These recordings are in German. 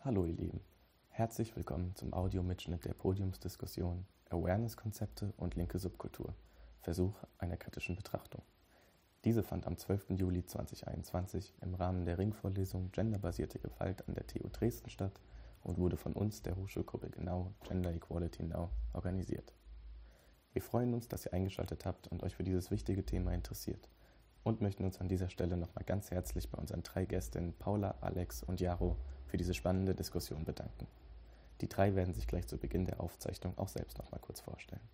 Hallo ihr Lieben, herzlich willkommen zum Audiomitschnitt der Podiumsdiskussion Awareness-Konzepte und linke Subkultur, Versuch einer kritischen Betrachtung. Diese fand am 12. Juli 2021 im Rahmen der Ringvorlesung Genderbasierte Gewalt an der TU Dresden statt und wurde von uns, der Hochschulgruppe Genau Gender Equality Now, organisiert. Wir freuen uns, dass ihr eingeschaltet habt und euch für dieses wichtige Thema interessiert und möchten uns an dieser Stelle nochmal ganz herzlich bei unseren drei Gästinnen Paula, Alex und Jaro für diese spannende Diskussion bedanken. Die drei werden sich gleich zu Beginn der Aufzeichnung auch selbst nochmal kurz vorstellen.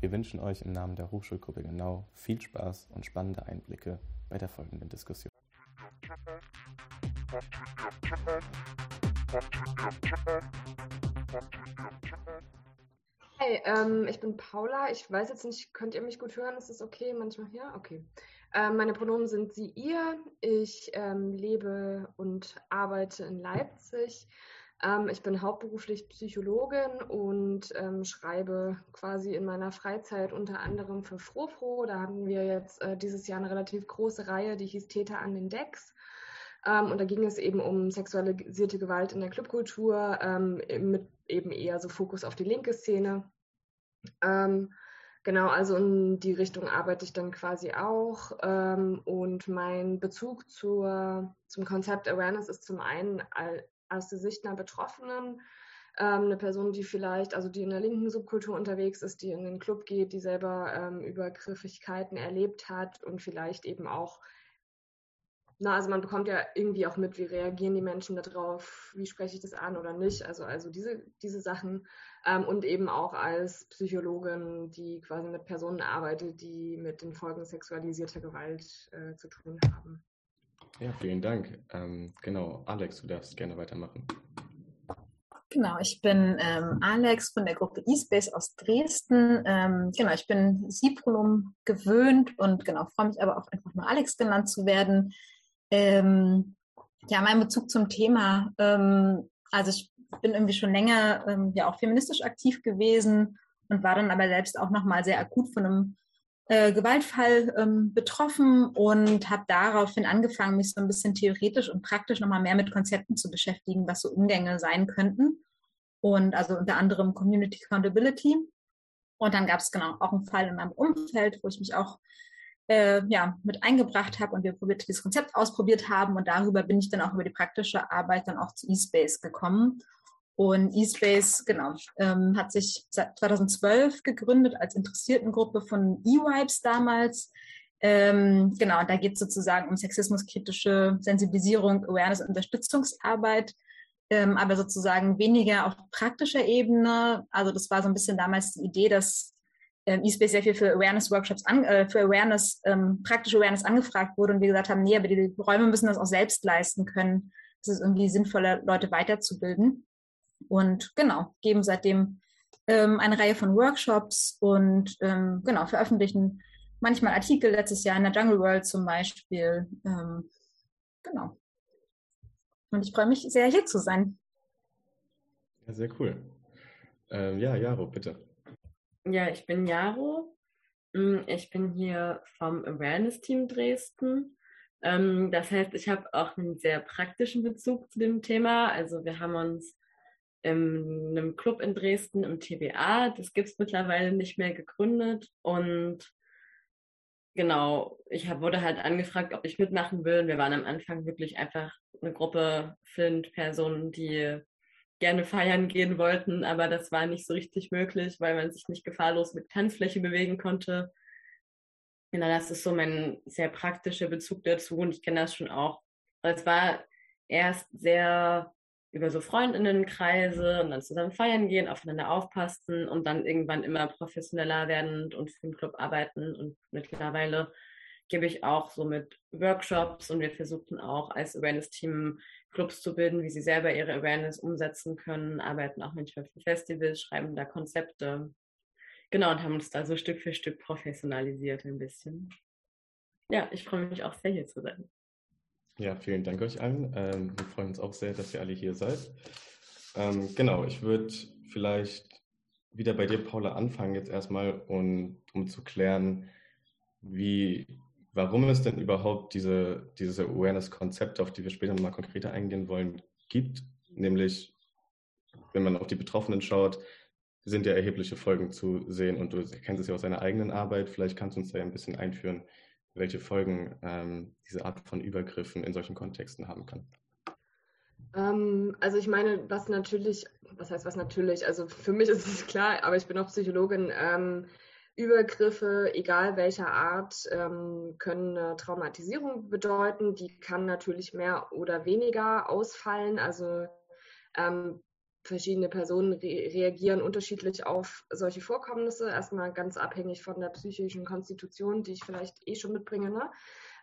Wir wünschen euch im Namen der Hochschulgruppe Genau viel Spaß und spannende Einblicke bei der folgenden Diskussion. Hey, ähm, ich bin Paula. Ich weiß jetzt nicht, könnt ihr mich gut hören? Ist das okay? Manchmal ja? Okay. Ähm, meine Pronomen sind sie, ihr. Ich ähm, lebe und arbeite in Leipzig. Ähm, ich bin hauptberuflich Psychologin und ähm, schreibe quasi in meiner Freizeit unter anderem für Frofro. Da hatten wir jetzt äh, dieses Jahr eine relativ große Reihe, die hieß Täter an den Decks. Ähm, und da ging es eben um sexualisierte Gewalt in der Clubkultur ähm, mit eben eher so Fokus auf die linke Szene. Ähm, Genau, also in die Richtung arbeite ich dann quasi auch. Ähm, und mein Bezug zur, zum Konzept Awareness ist zum einen aus der Sicht einer Betroffenen, ähm, eine Person, die vielleicht, also die in der linken Subkultur unterwegs ist, die in den Club geht, die selber ähm, Übergriffigkeiten erlebt hat und vielleicht eben auch na, also man bekommt ja irgendwie auch mit, wie reagieren die Menschen darauf, wie spreche ich das an oder nicht. Also, also diese, diese Sachen. Ähm, und eben auch als Psychologin, die quasi mit Personen arbeitet, die mit den Folgen sexualisierter Gewalt äh, zu tun haben. Ja, vielen Dank. Ähm, genau, Alex, du darfst gerne weitermachen. Genau, ich bin ähm, Alex von der Gruppe eSpace aus Dresden. Ähm, genau, ich bin Sie-Pronomen gewöhnt und genau, freue mich aber auch einfach nur Alex genannt zu werden. Ähm, ja, mein Bezug zum Thema. Ähm, also ich bin irgendwie schon länger ähm, ja auch feministisch aktiv gewesen und war dann aber selbst auch nochmal sehr akut von einem äh, Gewaltfall ähm, betroffen und habe daraufhin angefangen, mich so ein bisschen theoretisch und praktisch nochmal mehr mit Konzepten zu beschäftigen, was so Umgänge sein könnten. Und also unter anderem Community Accountability. Und dann gab es genau auch einen Fall in meinem Umfeld, wo ich mich auch äh, ja, mit eingebracht habe und wir probiert, dieses Konzept ausprobiert haben. Und darüber bin ich dann auch über die praktische Arbeit dann auch zu eSpace gekommen. Und eSpace, genau, ähm, hat sich seit 2012 gegründet als Interessiertengruppe von eWipes damals. Ähm, genau, da geht es sozusagen um sexismuskritische Sensibilisierung, Awareness und Unterstützungsarbeit, ähm, aber sozusagen weniger auf praktischer Ebene. Also das war so ein bisschen damals die Idee, dass ähm, eSpace sehr viel für Awareness-Workshops, äh, für Awareness, ähm, praktische Awareness angefragt wurde und wir gesagt haben, nee, aber die Räume müssen das auch selbst leisten können. Es ist irgendwie sinnvoller, Leute weiterzubilden. Und genau, geben seitdem ähm, eine Reihe von Workshops und ähm, genau, veröffentlichen manchmal Artikel, letztes Jahr in der Jungle World zum Beispiel. Ähm, genau. Und ich freue mich sehr, hier zu sein. Ja, sehr cool. Ähm, ja, Jaro, bitte. Ja, ich bin Jaro. Mm, ich bin hier vom Awareness-Team Dresden. Ähm, das heißt, ich habe auch einen sehr praktischen Bezug zu dem Thema. Also wir haben uns in einem Club in Dresden im TBA, das gibt es mittlerweile nicht mehr gegründet. Und genau, ich hab, wurde halt angefragt, ob ich mitmachen will. Und wir waren am Anfang wirklich einfach eine Gruppe Flint-Personen, die gerne feiern gehen wollten, aber das war nicht so richtig möglich, weil man sich nicht gefahrlos mit Tanzfläche bewegen konnte. Genau, das ist so mein sehr praktischer Bezug dazu und ich kenne das schon auch. Es war erst sehr über so Freundinnenkreise und dann zusammen feiern gehen, aufeinander aufpassen und dann irgendwann immer professioneller werden und für den Club arbeiten. Und mittlerweile gebe ich auch so mit Workshops und wir versuchen auch als Awareness-Team Clubs zu bilden, wie sie selber ihre Awareness umsetzen können, arbeiten auch manchmal für Festivals, schreiben da Konzepte. Genau, und haben uns da so Stück für Stück professionalisiert ein bisschen. Ja, ich freue mich auch sehr, hier zu sein. Ja, vielen Dank euch allen. Ähm, wir freuen uns auch sehr, dass ihr alle hier seid. Ähm, genau, ich würde vielleicht wieder bei dir, Paula, anfangen jetzt erstmal, und, um zu klären, wie, warum es denn überhaupt diese, diese Awareness-Konzepte, auf die wir später nochmal konkreter eingehen wollen, gibt. Nämlich, wenn man auf die Betroffenen schaut, sind ja erhebliche Folgen zu sehen und du kennst es ja aus deiner eigenen Arbeit. Vielleicht kannst du uns da ja ein bisschen einführen, welche Folgen ähm, diese Art von Übergriffen in solchen Kontexten haben kann. Ähm, also ich meine, was natürlich, was heißt was natürlich, also für mich ist es klar, aber ich bin auch Psychologin, ähm, Übergriffe, egal welcher Art, ähm, können eine Traumatisierung bedeuten. Die kann natürlich mehr oder weniger ausfallen. Also ähm, verschiedene Personen re reagieren unterschiedlich auf solche Vorkommnisse. Erstmal ganz abhängig von der psychischen Konstitution, die ich vielleicht eh schon mitbringe. Ne?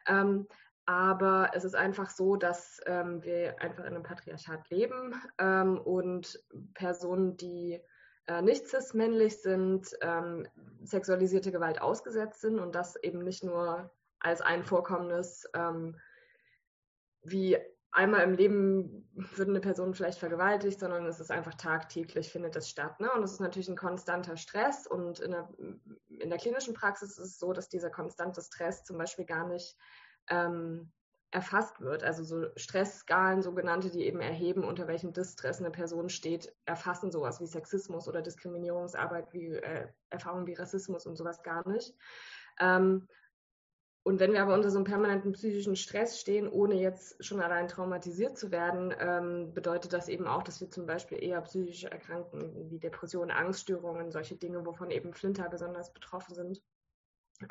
Ähm, aber es ist einfach so, dass ähm, wir einfach in einem Patriarchat leben ähm, und Personen, die äh, nicht cis-männlich sind, ähm, sexualisierte Gewalt ausgesetzt sind und das eben nicht nur als ein Vorkommnis ähm, wie einmal im Leben wird eine Person vielleicht vergewaltigt, sondern es ist einfach tagtäglich, findet das statt. Ne? Und es ist natürlich ein konstanter Stress und in der, in der klinischen Praxis ist es so, dass dieser konstante Stress zum Beispiel gar nicht ähm, erfasst wird. Also so Stressskalen, sogenannte, die eben erheben, unter welchem Distress eine Person steht, erfassen sowas wie Sexismus oder Diskriminierungsarbeit, wie äh, Erfahrungen wie Rassismus und sowas gar nicht. Ähm, und wenn wir aber unter so einem permanenten psychischen Stress stehen, ohne jetzt schon allein traumatisiert zu werden, ähm, bedeutet das eben auch, dass wir zum Beispiel eher psychisch erkranken, wie Depressionen, Angststörungen, solche Dinge, wovon eben Flinter besonders betroffen sind.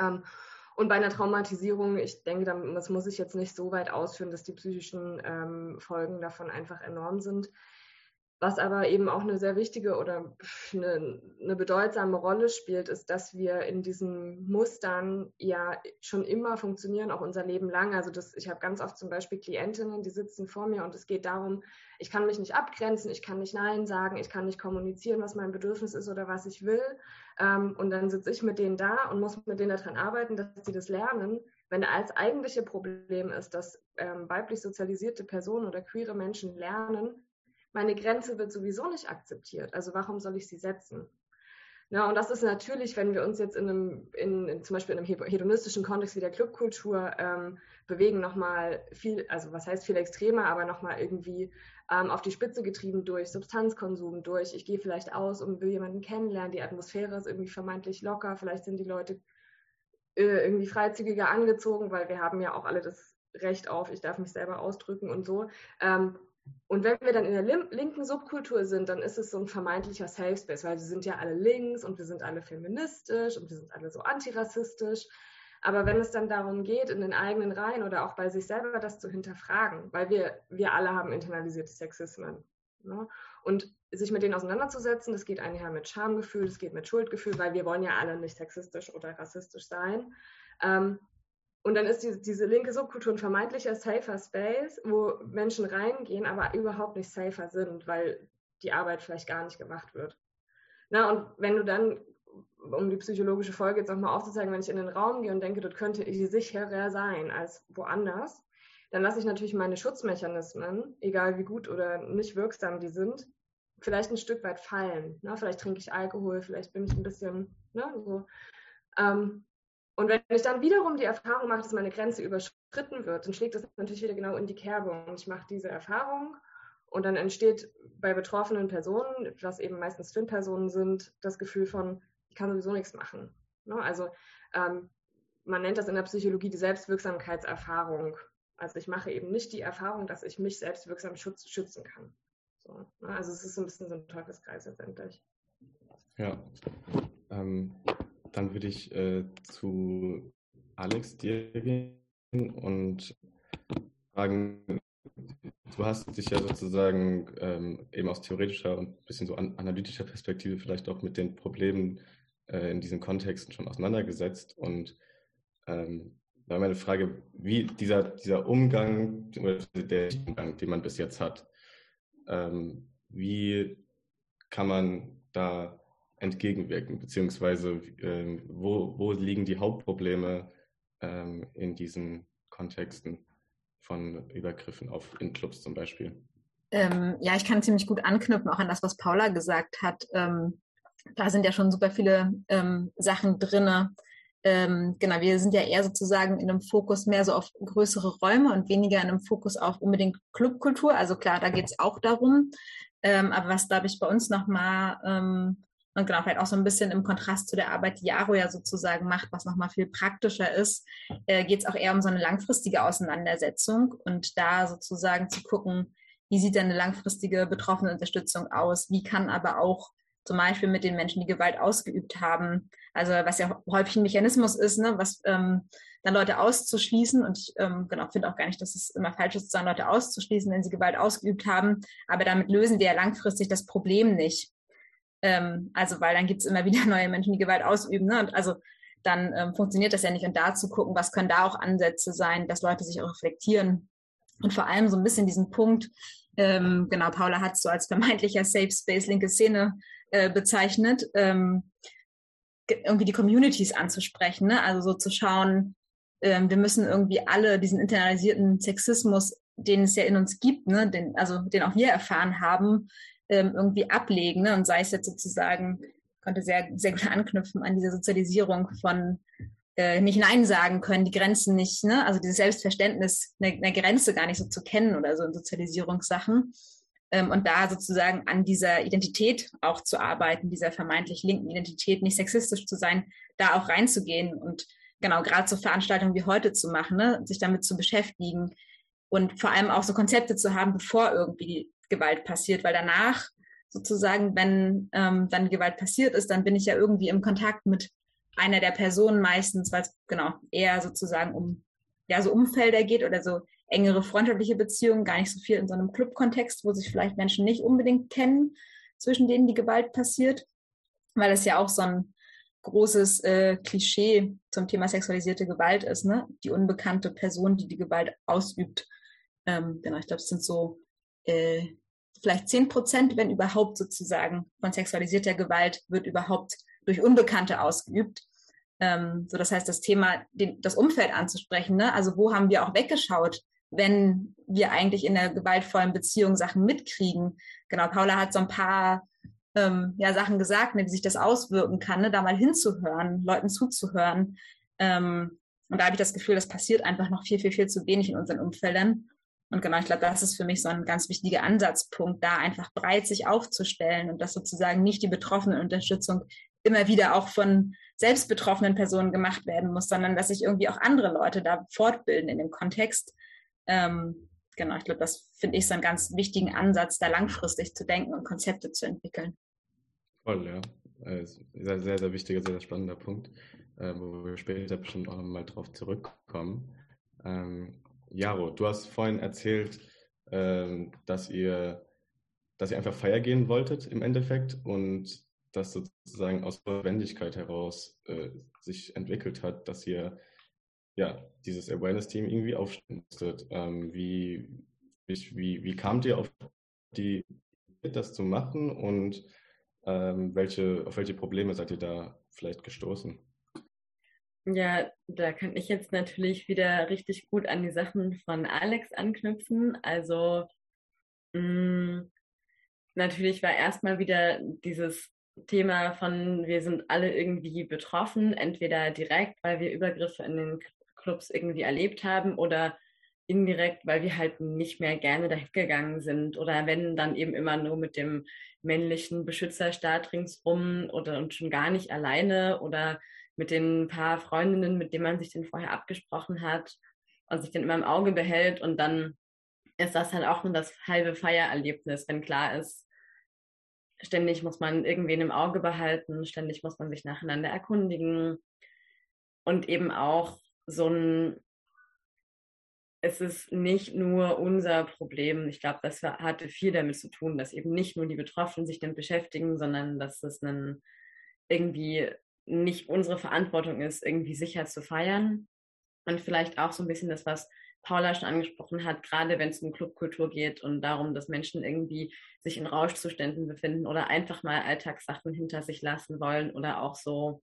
Ähm, und bei einer Traumatisierung, ich denke, das muss ich jetzt nicht so weit ausführen, dass die psychischen ähm, Folgen davon einfach enorm sind. Was aber eben auch eine sehr wichtige oder eine, eine, bedeutsame Rolle spielt, ist, dass wir in diesen Mustern ja schon immer funktionieren, auch unser Leben lang. Also das, ich habe ganz oft zum Beispiel Klientinnen, die sitzen vor mir und es geht darum, ich kann mich nicht abgrenzen, ich kann nicht Nein sagen, ich kann nicht kommunizieren, was mein Bedürfnis ist oder was ich will. Ähm, und dann sitze ich mit denen da und muss mit denen daran arbeiten, dass sie das lernen. Wenn als eigentliche Problem ist, dass ähm, weiblich sozialisierte Personen oder queere Menschen lernen, meine Grenze wird sowieso nicht akzeptiert. Also warum soll ich sie setzen? Ja, und das ist natürlich, wenn wir uns jetzt in einem, in, in zum Beispiel in einem hedonistischen Kontext wie der Clubkultur ähm, bewegen, nochmal viel, also was heißt viel extremer, aber nochmal irgendwie ähm, auf die Spitze getrieben durch Substanzkonsum, durch ich gehe vielleicht aus und will jemanden kennenlernen, die Atmosphäre ist irgendwie vermeintlich locker, vielleicht sind die Leute äh, irgendwie freizügiger angezogen, weil wir haben ja auch alle das Recht auf, ich darf mich selber ausdrücken und so. Ähm, und wenn wir dann in der linken Subkultur sind, dann ist es so ein vermeintlicher Safe Space, weil wir sind ja alle links und wir sind alle feministisch und wir sind alle so antirassistisch. Aber wenn es dann darum geht, in den eigenen Reihen oder auch bei sich selber das zu hinterfragen, weil wir, wir alle haben internalisierte Sexismen. Ne? Und sich mit denen auseinanderzusetzen, das geht einher mit Schamgefühl, das geht mit Schuldgefühl, weil wir wollen ja alle nicht sexistisch oder rassistisch sein. Ähm, und dann ist diese, diese linke Subkultur ein vermeintlicher safer Space, wo Menschen reingehen, aber überhaupt nicht safer sind, weil die Arbeit vielleicht gar nicht gemacht wird. Na, und wenn du dann, um die psychologische Folge jetzt nochmal aufzuzeigen, wenn ich in den Raum gehe und denke, dort könnte ich sicherer sein als woanders, dann lasse ich natürlich meine Schutzmechanismen, egal wie gut oder nicht wirksam die sind, vielleicht ein Stück weit fallen. Na, vielleicht trinke ich Alkohol, vielleicht bin ich ein bisschen, ne, so. Ähm, und wenn ich dann wiederum die Erfahrung mache, dass meine Grenze überschritten wird, dann schlägt das natürlich wieder genau in die Kerbe. Und ich mache diese Erfahrung und dann entsteht bei betroffenen Personen, was eben meistens Fin-Personen sind, das Gefühl von, ich kann sowieso nichts machen. Ne? Also ähm, man nennt das in der Psychologie die Selbstwirksamkeitserfahrung. Also ich mache eben nicht die Erfahrung, dass ich mich selbstwirksam schütz, schützen kann. So, ne? Also es ist so ein bisschen so ein Teufelskreis letztendlich. Ja. Ähm, dann würde ich äh, zu Alex dir gehen und fragen, du hast dich ja sozusagen ähm, eben aus theoretischer und ein bisschen so an, analytischer Perspektive vielleicht auch mit den Problemen äh, in diesen Kontexten schon auseinandergesetzt. Und ähm, da meine Frage, wie dieser, dieser Umgang, der Umgang, den man bis jetzt hat, ähm, wie kann man da entgegenwirken, beziehungsweise äh, wo, wo liegen die Hauptprobleme ähm, in diesen Kontexten von Übergriffen auf in Clubs zum Beispiel? Ähm, ja, ich kann ziemlich gut anknüpfen, auch an das, was Paula gesagt hat. Da sind ja schon super viele ähm, Sachen drinne. Ähm, genau, wir sind ja eher sozusagen in einem Fokus mehr so auf größere Räume und weniger in einem Fokus auf unbedingt Clubkultur. Also klar, da geht es auch darum. Ähm, aber was, glaube ich, bei uns nochmal ähm, und genau, vielleicht auch so ein bisschen im Kontrast zu der Arbeit, die Jaro ja sozusagen macht, was nochmal viel praktischer ist, äh, geht es auch eher um so eine langfristige Auseinandersetzung und da sozusagen zu gucken, wie sieht denn eine langfristige betroffene Unterstützung aus? Wie kann aber auch zum Beispiel mit den Menschen, die Gewalt ausgeübt haben, also was ja häufig ein Mechanismus ist, ne, was ähm, dann Leute auszuschließen. Und ich ähm, genau, finde auch gar nicht, dass es immer falsch ist, Leute auszuschließen, wenn sie Gewalt ausgeübt haben. Aber damit lösen wir ja langfristig das Problem nicht. Ähm, also weil dann gibt es immer wieder neue Menschen, die Gewalt ausüben. Ne? Und also dann ähm, funktioniert das ja nicht. Und da zu gucken, was können da auch Ansätze sein, dass Leute sich auch reflektieren. Und vor allem so ein bisschen diesen Punkt, ähm, genau, Paula hat so als vermeintlicher Safe Space linke Szene äh, bezeichnet, ähm, irgendwie die Communities anzusprechen. Ne? Also so zu schauen, ähm, wir müssen irgendwie alle diesen internalisierten Sexismus, den es ja in uns gibt, ne? den, also den auch wir erfahren haben, ähm, irgendwie ablegen. Ne? Und sei es jetzt sozusagen, konnte sehr, sehr gut anknüpfen an diese Sozialisierung von äh, nicht Nein sagen können, die Grenzen nicht, ne? also dieses Selbstverständnis, eine, eine Grenze gar nicht so zu kennen oder so in Sozialisierungssachen. Ähm, und da sozusagen an dieser Identität auch zu arbeiten, dieser vermeintlich linken Identität, nicht sexistisch zu sein, da auch reinzugehen und genau gerade so Veranstaltungen wie heute zu machen, ne? sich damit zu beschäftigen und vor allem auch so Konzepte zu haben, bevor irgendwie Gewalt passiert, weil danach sozusagen, wenn ähm, dann Gewalt passiert ist, dann bin ich ja irgendwie im Kontakt mit einer der Personen meistens, weil es genau eher sozusagen um ja so Umfelder geht oder so engere freundschaftliche Beziehungen, gar nicht so viel in so einem Club-Kontext, wo sich vielleicht Menschen nicht unbedingt kennen, zwischen denen die Gewalt passiert, weil es ja auch so ein großes äh, Klischee zum Thema sexualisierte Gewalt ist, ne? Die unbekannte Person, die die Gewalt ausübt. Ähm, genau, ich glaube, es sind so äh, vielleicht zehn Prozent, wenn überhaupt sozusagen von sexualisierter Gewalt wird überhaupt durch Unbekannte ausgeübt. Ähm, so, das heißt, das Thema, den, das Umfeld anzusprechen, ne? also wo haben wir auch weggeschaut, wenn wir eigentlich in der gewaltvollen Beziehung Sachen mitkriegen. Genau, Paula hat so ein paar ähm, ja, Sachen gesagt, ne, wie sich das auswirken kann, ne? da mal hinzuhören, Leuten zuzuhören. Ähm, und da habe ich das Gefühl, das passiert einfach noch viel, viel, viel zu wenig in unseren Umfeldern. Und genau, ich glaube, das ist für mich so ein ganz wichtiger Ansatzpunkt, da einfach breit sich aufzustellen und dass sozusagen nicht die betroffene Unterstützung immer wieder auch von selbst betroffenen Personen gemacht werden muss, sondern dass sich irgendwie auch andere Leute da fortbilden in dem Kontext. Ähm, genau, ich glaube, das finde ich so einen ganz wichtigen Ansatz, da langfristig zu denken und Konzepte zu entwickeln. Voll, ja. Äh, sehr, sehr, sehr wichtiger, sehr, sehr spannender Punkt, äh, wo wir später bestimmt auch nochmal drauf zurückkommen. Ähm, Jaro, du hast vorhin erzählt, ähm, dass ihr, dass ihr einfach feiern gehen wolltet im Endeffekt und das sozusagen aus Notwendigkeit heraus äh, sich entwickelt hat, dass ihr ja dieses Awareness-Team irgendwie aufstellen. Ähm, wie, wie, wie kamt ihr auf die das zu machen und ähm, welche, auf welche Probleme seid ihr da vielleicht gestoßen? Ja, da kann ich jetzt natürlich wieder richtig gut an die Sachen von Alex anknüpfen. Also mh, mm, natürlich war erstmal wieder dieses Thema von, wir sind alle irgendwie betroffen, entweder direkt, weil wir Übergriffe in den Clubs irgendwie erlebt haben oder indirekt, weil wir halt nicht mehr gerne dahin gegangen sind oder wenn dann eben immer nur mit dem männlichen Beschützerstaat ringsrum oder und schon gar nicht alleine oder mit den paar Freundinnen, mit denen man sich den vorher abgesprochen hat und sich den immer im Auge behält und dann ist das halt auch nur das halbe Feiererlebnis, wenn klar ist, ständig muss man irgendwen im Auge behalten, ständig muss man sich nacheinander erkundigen und eben auch so es ist nicht nur unser Problem. Ich glaube, das hatte viel damit zu tun, dass eben nicht nur die Betroffenen sich damit beschäftigen, sondern dass es ein irgendwie nicht unsere Verantwortung ist, irgendwie sicher zu feiern. Und vielleicht auch so ein bisschen das, was Paula schon angesprochen hat, gerade wenn es um Clubkultur geht und darum, dass Menschen irgendwie sich in Rauschzuständen befinden oder einfach mal Alltagssachen hinter sich lassen wollen oder auch so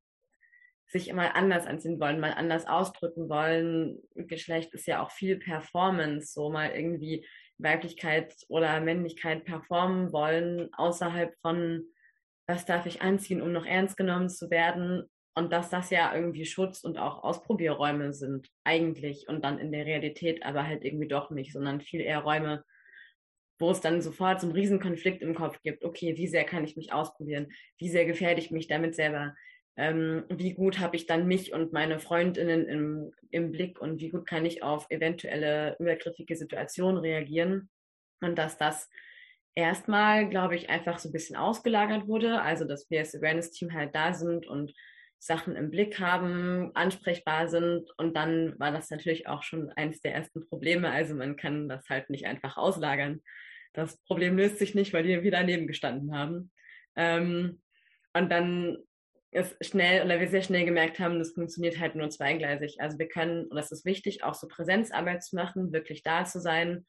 sich immer anders anziehen wollen, mal anders ausdrücken wollen. Geschlecht ist ja auch viel Performance, so mal irgendwie Weiblichkeit oder Männlichkeit performen wollen, außerhalb von, was darf ich anziehen, um noch ernst genommen zu werden. Und dass das ja irgendwie Schutz und auch Ausprobierräume sind, eigentlich. Und dann in der Realität aber halt irgendwie doch nicht, sondern viel eher Räume, wo es dann sofort so einen Riesenkonflikt im Kopf gibt. Okay, wie sehr kann ich mich ausprobieren? Wie sehr gefährde ich mich damit selber? Ähm, wie gut habe ich dann mich und meine Freundinnen im, im Blick und wie gut kann ich auf eventuelle übergriffige Situationen reagieren? Und dass das erstmal, glaube ich, einfach so ein bisschen ausgelagert wurde. Also, dass wir als Awareness-Team halt da sind und Sachen im Blick haben, ansprechbar sind. Und dann war das natürlich auch schon eines der ersten Probleme. Also man kann das halt nicht einfach auslagern das Problem löst sich nicht, weil die wieder daneben gestanden haben. Ähm, und dann ist schnell, oder wir sehr schnell gemerkt haben, das funktioniert halt nur zweigleisig. Also wir können, und das ist wichtig, auch so Präsenzarbeit zu machen, wirklich da zu sein,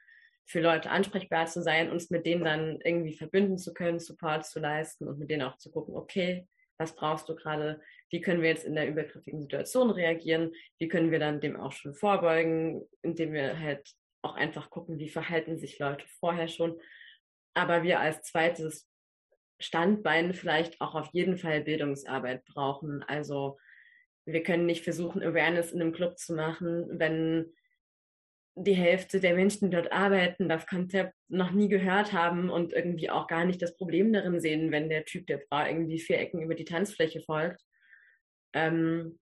für Leute ansprechbar zu sein, uns mit denen dann irgendwie verbinden zu können, Support zu leisten und mit denen auch zu gucken, okay, was brauchst du gerade? Wie können wir jetzt in der übergriffigen Situation reagieren? Wie können wir dann dem auch schon vorbeugen, indem wir halt auch einfach gucken, wie verhalten sich Leute vorher schon. Aber wir als zweites Standbein vielleicht auch auf jeden Fall Bildungsarbeit brauchen. Also wir können nicht versuchen, Awareness in einem Club zu machen, wenn die Hälfte der Menschen, die dort arbeiten, das Konzept noch nie gehört haben und irgendwie auch gar nicht das Problem darin sehen, wenn der Typ der Frau irgendwie vier Ecken über die Tanzfläche folgt. Ähm,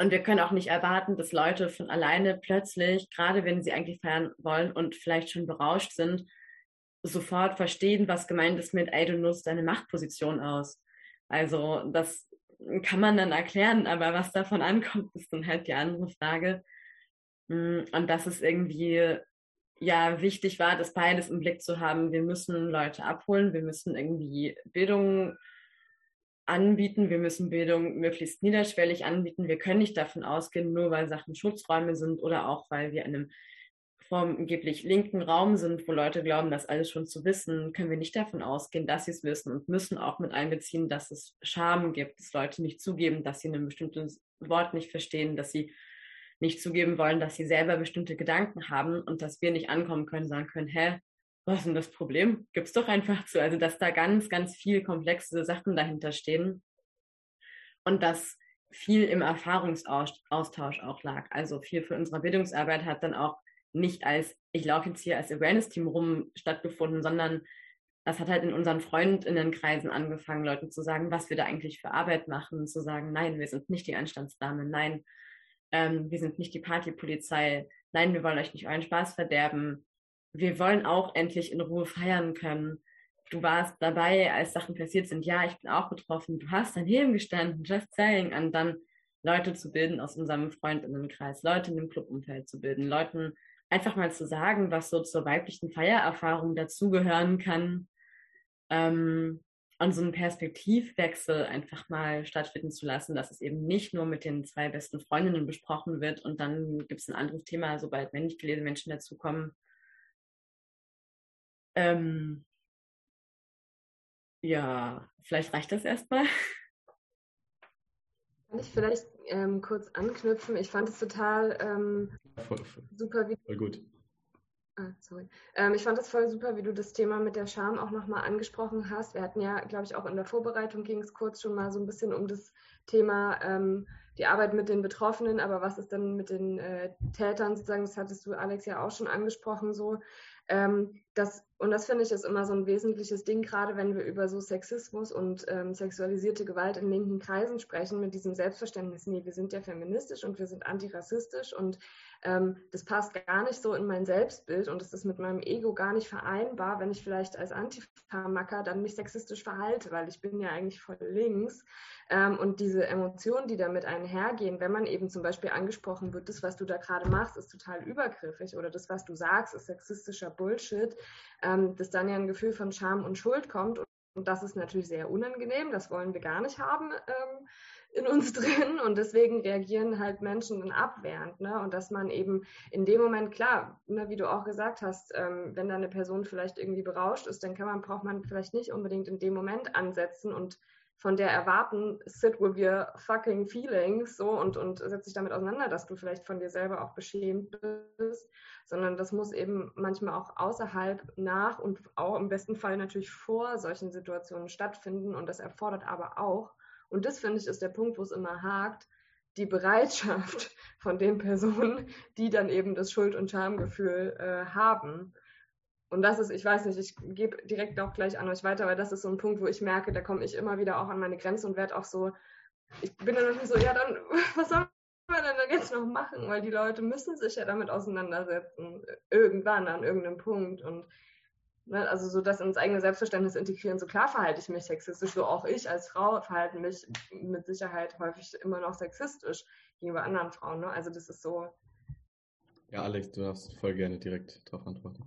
und wir können auch nicht erwarten, dass Leute von alleine plötzlich, gerade wenn sie eigentlich feiern wollen und vielleicht schon berauscht sind, sofort verstehen, was gemeint ist mit, ey, du nutzt deine Machtposition aus. Also das kann man dann erklären, aber was davon ankommt, ist dann halt die andere Frage. Mm, und dass es irgendwie ja wichtig war, das beides im Blick zu haben. Wir müssen Leute abholen, wir müssen irgendwie Bildung anbieten. Wir müssen Bildung möglichst niederschwellig anbieten. Wir können nicht davon ausgehen, nur weil Sachen Schutzräume sind oder auch weil wir in einem vorgeblich linken Raum sind, wo Leute glauben, das alles schon zu wissen, können wir nicht davon ausgehen, dass sie es wissen und müssen auch mit einbeziehen, dass es Scham gibt, dass Leute nicht zugeben, dass sie ein bestimmtes Wort nicht verstehen, dass sie nicht zugeben wollen, dass sie selber bestimmte Gedanken haben und dass wir nicht ankommen können, sagen können, hä, was ist denn das Problem? Gibt's doch einfach zu. Also, dass da ganz, ganz viel komplexe Sachen dahinter stehen und dass viel im Erfahrungsaustausch auch lag. Also viel für unsere Bildungsarbeit hat dann auch nicht als, ich laufe jetzt hier als Awareness-Team rum stattgefunden, sondern das hat halt in unseren Freundinnenkreisen angefangen, Leuten zu sagen, was wir da eigentlich für Arbeit machen, zu sagen, nein, wir sind nicht die Anstandsdame, nein, ähm, wir sind nicht die Partypolizei, nein, wir wollen euch nicht euren Spaß verderben, wir wollen auch endlich in Ruhe feiern können. Du warst dabei, als Sachen passiert sind. Ja, ich bin auch betroffen. Du hast daneben gestanden, just saying. Und dann Leute zu bilden aus unserem Freundinnenkreis, Leute in dem Clubumfeld zu bilden, Leuten einfach mal zu sagen, was so zur weiblichen Feiererfahrung dazugehören kann. Ähm, und so einen Perspektivwechsel einfach mal stattfinden zu lassen, dass es eben nicht nur mit den zwei besten Freundinnen besprochen wird und dann gibt es ein anderes Thema, sobald männlich gelesene Menschen dazukommen, ähm, ja, vielleicht reicht das erstmal. Kann ich vielleicht ähm, kurz anknüpfen? Ich fand es total ähm, voll, voll. super, wie. Voll gut. Ah, sorry. Ähm, ich fand es voll super, wie du das Thema mit der Scham auch nochmal angesprochen hast. Wir hatten ja, glaube ich, auch in der Vorbereitung ging es kurz schon mal so ein bisschen um das Thema ähm, die Arbeit mit den Betroffenen, aber was ist dann mit den äh, Tätern sozusagen? Das hattest du, Alex, ja auch schon angesprochen, so. Ähm, das, und das finde ich ist immer so ein wesentliches Ding, gerade wenn wir über so Sexismus und ähm, sexualisierte Gewalt in linken Kreisen sprechen, mit diesem Selbstverständnis, nee, wir sind ja feministisch und wir sind antirassistisch und ähm, das passt gar nicht so in mein Selbstbild und es ist mit meinem Ego gar nicht vereinbar, wenn ich vielleicht als Antifa-Macker dann mich sexistisch verhalte, weil ich bin ja eigentlich voll links. Ähm, und diese Emotionen, die damit einhergehen, wenn man eben zum Beispiel angesprochen wird, das, was du da gerade machst, ist total übergriffig oder das, was du sagst, ist sexistischer Bullshit, ähm, dass dann ja ein Gefühl von Scham und Schuld kommt. Und das ist natürlich sehr unangenehm, das wollen wir gar nicht haben ähm, in uns drin und deswegen reagieren halt Menschen dann abwehrend. Ne? Und dass man eben in dem Moment, klar, ne, wie du auch gesagt hast, ähm, wenn da eine Person vielleicht irgendwie berauscht ist, dann kann man, braucht man vielleicht nicht unbedingt in dem Moment ansetzen und von der erwarten, sit with your fucking feelings so und, und setz dich damit auseinander, dass du vielleicht von dir selber auch beschämt bist, sondern das muss eben manchmal auch außerhalb, nach und auch im besten Fall natürlich vor solchen Situationen stattfinden und das erfordert aber auch, und das finde ich ist der Punkt, wo es immer hakt, die Bereitschaft von den Personen, die dann eben das Schuld- und Schamgefühl äh, haben. Und das ist, ich weiß nicht, ich gebe direkt auch gleich an euch weiter, weil das ist so ein Punkt, wo ich merke, da komme ich immer wieder auch an meine Grenze und werde auch so, ich bin dann nicht so, ja, dann, was soll man denn jetzt noch machen? Weil die Leute müssen sich ja damit auseinandersetzen, irgendwann an irgendeinem Punkt. Und ne, also so das ins eigene Selbstverständnis integrieren, so klar verhalte ich mich sexistisch, so auch ich als Frau verhalte mich mit Sicherheit häufig immer noch sexistisch gegenüber anderen Frauen. Ne? Also das ist so. Ja, Alex, du darfst voll gerne direkt darauf antworten.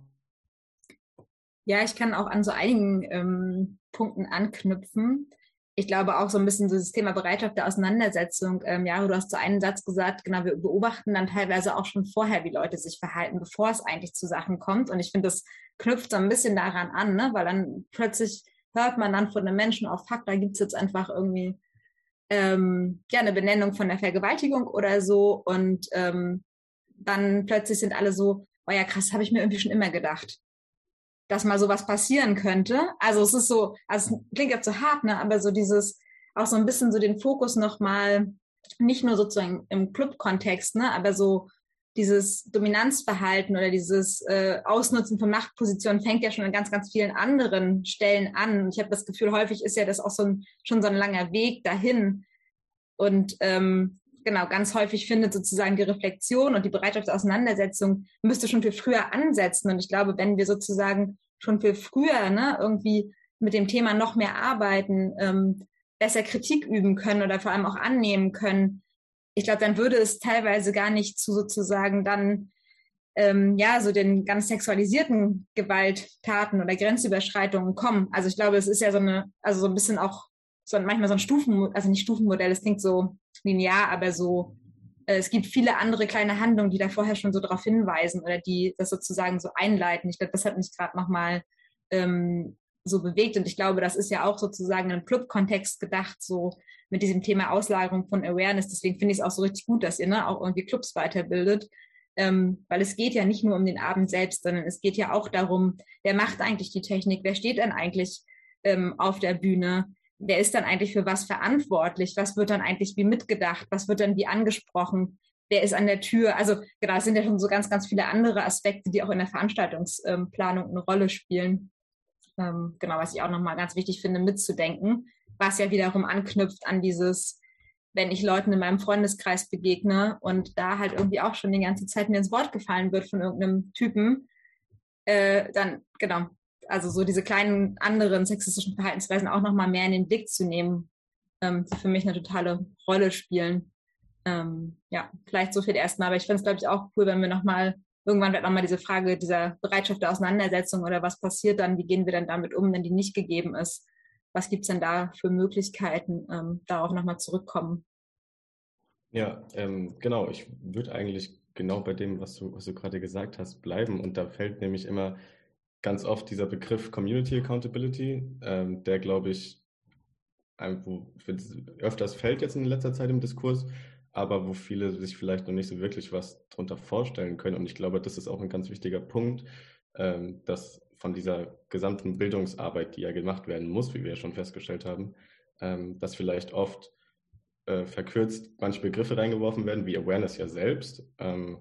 Ja, ich kann auch an so einigen ähm, Punkten anknüpfen. Ich glaube auch so ein bisschen das Thema Bereitschaft der Auseinandersetzung. Ähm, Jaro, du hast so einen Satz gesagt, genau, wir beobachten dann teilweise auch schon vorher, wie Leute sich verhalten, bevor es eigentlich zu Sachen kommt. Und ich finde, das knüpft so ein bisschen daran an, ne? weil dann plötzlich hört man dann von einem Menschen auf, fuck, da gibt's jetzt einfach irgendwie ähm, ja, eine Benennung von der Vergewaltigung oder so. Und ähm, dann plötzlich sind alle so, oh ja, krass, habe ich mir irgendwie schon immer gedacht dass mal sowas passieren könnte. Also es ist so, also es klingt jetzt so hart, ne, aber so dieses, auch so ein bisschen so den Fokus nochmal, nicht nur sozusagen im Club-Kontext, ne, aber so dieses Dominanzverhalten oder dieses äh, Ausnutzen von Machtpositionen fängt ja schon an ganz, ganz vielen anderen Stellen an. Ich habe das Gefühl, häufig ist ja das auch so ein, schon so ein langer Weg dahin. Und ähm, genau, ganz häufig findet sozusagen die Reflexion und die Bereitschaft zur Auseinandersetzung müsste schon viel früher ansetzen. Und ich glaube, wenn wir sozusagen schon viel früher ne, irgendwie mit dem Thema noch mehr arbeiten, ähm, besser Kritik üben können oder vor allem auch annehmen können, ich glaube, dann würde es teilweise gar nicht zu sozusagen dann ähm, ja so den ganz sexualisierten Gewalttaten oder Grenzüberschreitungen kommen. Also ich glaube, es ist ja so eine, also so ein bisschen auch so manchmal so ein Stufen, also nicht Stufenmodell, es klingt so linear, aber so, äh, es gibt viele andere kleine Handlungen, die da vorher schon so darauf hinweisen oder die das sozusagen so einleiten. Ich glaube, das hat mich gerade nochmal ähm, so bewegt und ich glaube, das ist ja auch sozusagen im Club-Kontext gedacht, so mit diesem Thema Auslagerung von Awareness. Deswegen finde ich es auch so richtig gut, dass ihr ne, auch irgendwie Clubs weiterbildet. Ähm, weil es geht ja nicht nur um den Abend selbst, sondern es geht ja auch darum, wer macht eigentlich die Technik, wer steht denn eigentlich ähm, auf der Bühne, wer ist dann eigentlich für was verantwortlich? Was wird dann eigentlich wie mitgedacht? Was wird dann wie angesprochen? Wer ist an der Tür? Also genau, es sind ja schon so ganz, ganz viele andere Aspekte, die auch in der Veranstaltungsplanung eine Rolle spielen. Ähm, genau, was ich auch nochmal ganz wichtig finde, mitzudenken, was ja wiederum anknüpft an dieses, wenn ich Leuten in meinem Freundeskreis begegne und da halt irgendwie auch schon die ganze Zeit mir ins Wort gefallen wird von irgendeinem Typen, äh, dann, genau, also so diese kleinen anderen sexistischen Verhaltensweisen auch nochmal mehr in den Blick zu nehmen, ähm, die für mich eine totale Rolle spielen. Ähm, ja, vielleicht so viel erstmal, aber ich finde es, glaube ich, auch cool, wenn wir nochmal, irgendwann wird nochmal diese Frage dieser Bereitschaft der Auseinandersetzung oder was passiert dann, wie gehen wir denn damit um, wenn die nicht gegeben ist? Was gibt es denn da für Möglichkeiten, ähm, darauf nochmal zurückkommen? Ja, ähm, genau. Ich würde eigentlich genau bei dem, was du, was du gerade gesagt hast, bleiben. Und da fällt nämlich immer ganz oft dieser Begriff Community Accountability, ähm, der, glaube ich, öfters fällt jetzt in letzter Zeit im Diskurs, aber wo viele sich vielleicht noch nicht so wirklich was darunter vorstellen können. Und ich glaube, das ist auch ein ganz wichtiger Punkt, ähm, dass von dieser gesamten Bildungsarbeit, die ja gemacht werden muss, wie wir ja schon festgestellt haben, ähm, dass vielleicht oft äh, verkürzt manche Begriffe reingeworfen werden, wie Awareness ja selbst, ähm,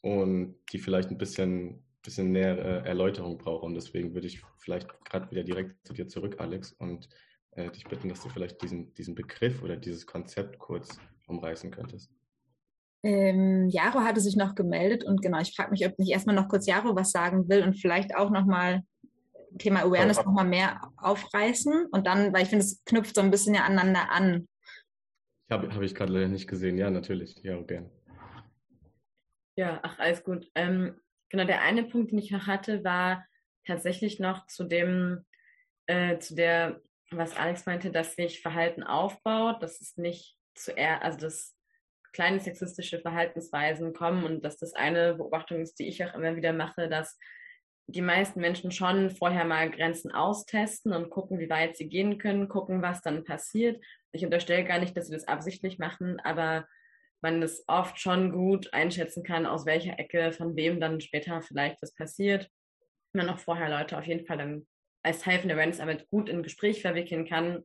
und die vielleicht ein bisschen bisschen näher äh, Erläuterung brauche. Und deswegen würde ich vielleicht gerade wieder direkt zu dir zurück, Alex, und äh, dich bitten, dass du vielleicht diesen, diesen Begriff oder dieses Konzept kurz umreißen könntest. Ähm, Jaro hatte sich noch gemeldet und genau, ich frage mich, ob nicht erstmal noch kurz Jaro was sagen will und vielleicht auch nochmal Thema Awareness oh, nochmal mehr aufreißen und dann, weil ich finde, es knüpft so ein bisschen ja aneinander an. Habe hab ich gerade leider nicht gesehen, ja, natürlich, ja, gerne. Ja, ach, alles gut. Ähm, Genau, der eine Punkt, den ich noch hatte, war tatsächlich noch zu dem, äh, zu der, was Alex meinte, dass sich Verhalten aufbaut, dass es nicht zuerst, also dass kleine sexistische Verhaltensweisen kommen und dass das eine Beobachtung ist, die ich auch immer wieder mache, dass die meisten Menschen schon vorher mal Grenzen austesten und gucken, wie weit sie gehen können, gucken, was dann passiert. Ich unterstelle gar nicht, dass sie das absichtlich machen, aber man es oft schon gut einschätzen kann, aus welcher Ecke von wem dann später vielleicht was passiert. Man auch vorher Leute auf jeden Fall dann als Teil von der Awareness-Arbeit gut in Gespräch verwickeln kann.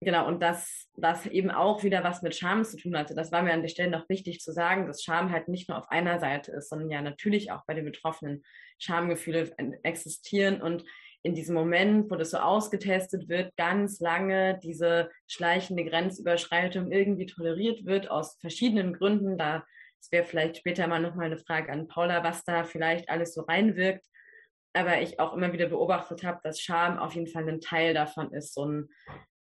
Genau, und dass das eben auch wieder was mit Scham zu tun hatte. Das war mir an der Stelle noch wichtig zu sagen, dass Scham halt nicht nur auf einer Seite ist, sondern ja natürlich auch bei den Betroffenen Schamgefühle existieren und in diesem Moment, wo das so ausgetestet wird, ganz lange diese schleichende Grenzüberschreitung irgendwie toleriert wird, aus verschiedenen Gründen. Da wäre vielleicht später mal nochmal eine Frage an Paula, was da vielleicht alles so reinwirkt aber ich auch immer wieder beobachtet habe, dass Scham auf jeden Fall ein Teil davon ist. Und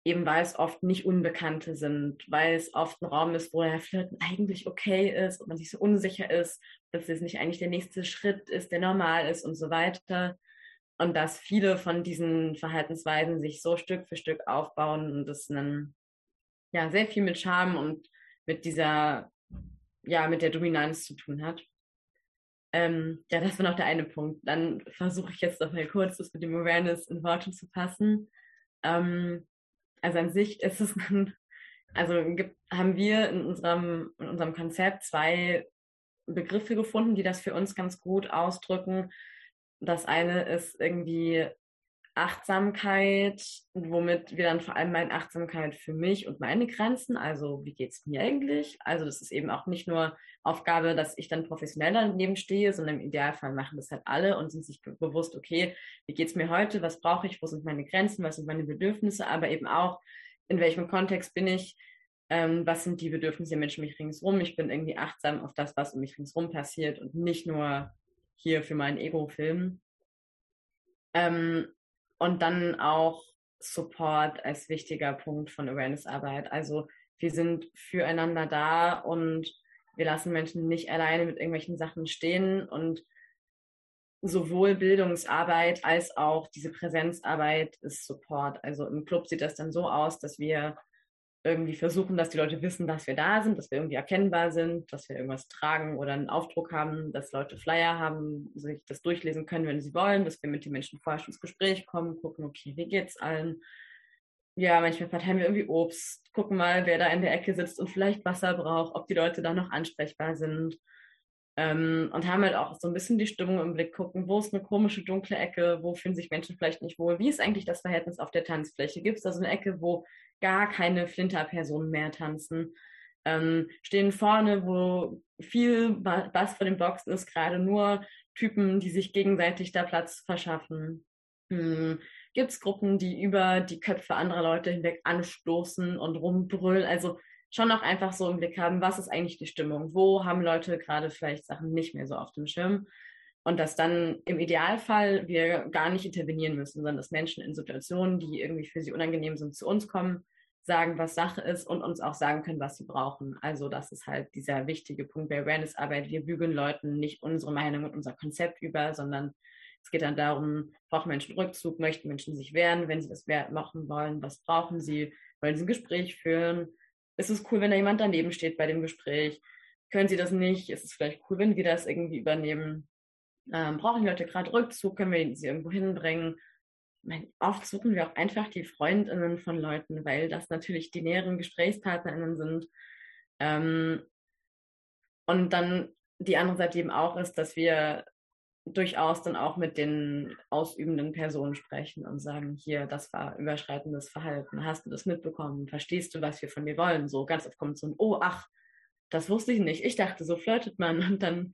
eben weil es oft nicht Unbekannte sind, weil es oft ein Raum ist, wo der Flirten eigentlich okay ist und man sich so unsicher ist, dass es nicht eigentlich der nächste Schritt ist, der normal ist und so weiter. Und dass viele von diesen Verhaltensweisen sich so Stück für Stück aufbauen und das dann ja sehr viel mit Scham und mit dieser, ja, mit der Dominanz zu tun hat. Ähm, ja, das war noch der eine Punkt. Dann versuche ich jetzt noch mal kurz das mit dem Awareness in Worte zu fassen. Ähm, also an sich ist es, also gibt, haben wir in unserem, in unserem Konzept zwei Begriffe gefunden, die das für uns ganz gut ausdrücken. Das eine ist irgendwie Achtsamkeit, womit wir dann vor allem meinen Achtsamkeit für mich und meine Grenzen, also wie geht es mir eigentlich? Also das ist eben auch nicht nur Aufgabe, dass ich dann professionell daneben stehe, sondern im Idealfall machen das halt alle und sind sich bewusst, okay, wie geht es mir heute, was brauche ich, wo sind meine Grenzen, was sind meine Bedürfnisse, aber eben auch, in welchem Kontext bin ich, ähm, was sind die Bedürfnisse der Menschen um mich ringsherum. Ich bin irgendwie achtsam auf das, was um mich ringsherum passiert und nicht nur hier für meinen Ego-Film. Ähm, und dann auch Support als wichtiger Punkt von Awareness-Arbeit. Also wir sind füreinander da und wir lassen Menschen nicht alleine mit irgendwelchen Sachen stehen und sowohl Bildungsarbeit als auch diese Präsenzarbeit ist Support. Also im Club sieht das dann so aus, dass wir irgendwie versuchen, dass die Leute wissen, dass wir da sind, dass wir irgendwie erkennbar sind, dass wir irgendwas tragen oder einen Aufdruck haben, dass Leute Flyer haben, sich das durchlesen können, wenn sie wollen, dass wir mit den Menschen vorher schon ins Gespräch kommen, gucken, okay, wie geht's allen? Ja, manchmal verteilen wir irgendwie Obst, gucken mal, wer da in der Ecke sitzt und vielleicht Wasser braucht, ob die Leute da noch ansprechbar sind. Ähm, und haben halt auch so ein bisschen die Stimmung im Blick, gucken, wo ist eine komische dunkle Ecke, wo fühlen sich Menschen vielleicht nicht wohl, wie ist eigentlich das Verhältnis auf der Tanzfläche? Gibt es da so eine Ecke, wo gar keine Flinterpersonen mehr tanzen? Ähm, stehen vorne, wo viel Bass vor den Boxen ist, gerade nur Typen, die sich gegenseitig da Platz verschaffen. Hm. Gibt es Gruppen, die über die Köpfe anderer Leute hinweg anstoßen und rumbrüllen? Also schon auch einfach so im Blick haben, was ist eigentlich die Stimmung? Wo haben Leute gerade vielleicht Sachen nicht mehr so auf dem Schirm? Und dass dann im Idealfall wir gar nicht intervenieren müssen, sondern dass Menschen in Situationen, die irgendwie für sie unangenehm sind, zu uns kommen, sagen, was Sache ist und uns auch sagen können, was sie brauchen. Also das ist halt dieser wichtige Punkt bei Awareness-Arbeit. Wir bügeln Leuten nicht unsere Meinung und unser Konzept über, sondern es geht dann darum, brauchen Menschen Rückzug, möchten Menschen sich wehren, wenn sie das machen wollen, was brauchen sie, wollen sie ein Gespräch führen, ist es cool, wenn da jemand daneben steht bei dem Gespräch? Können Sie das nicht? Ist es vielleicht cool, wenn wir das irgendwie übernehmen? Ähm, brauchen die Leute gerade Rückzug? Können wir sie irgendwo hinbringen? Meine, oft suchen wir auch einfach die Freundinnen von Leuten, weil das natürlich die näheren Gesprächspartnerinnen sind. Ähm, und dann die andere Seite eben auch ist, dass wir durchaus dann auch mit den ausübenden Personen sprechen und sagen, hier, das war überschreitendes Verhalten. Hast du das mitbekommen? Verstehst du, was wir von dir wollen? So ganz oft kommt so ein, oh, ach, das wusste ich nicht. Ich dachte, so flirtet man. Und dann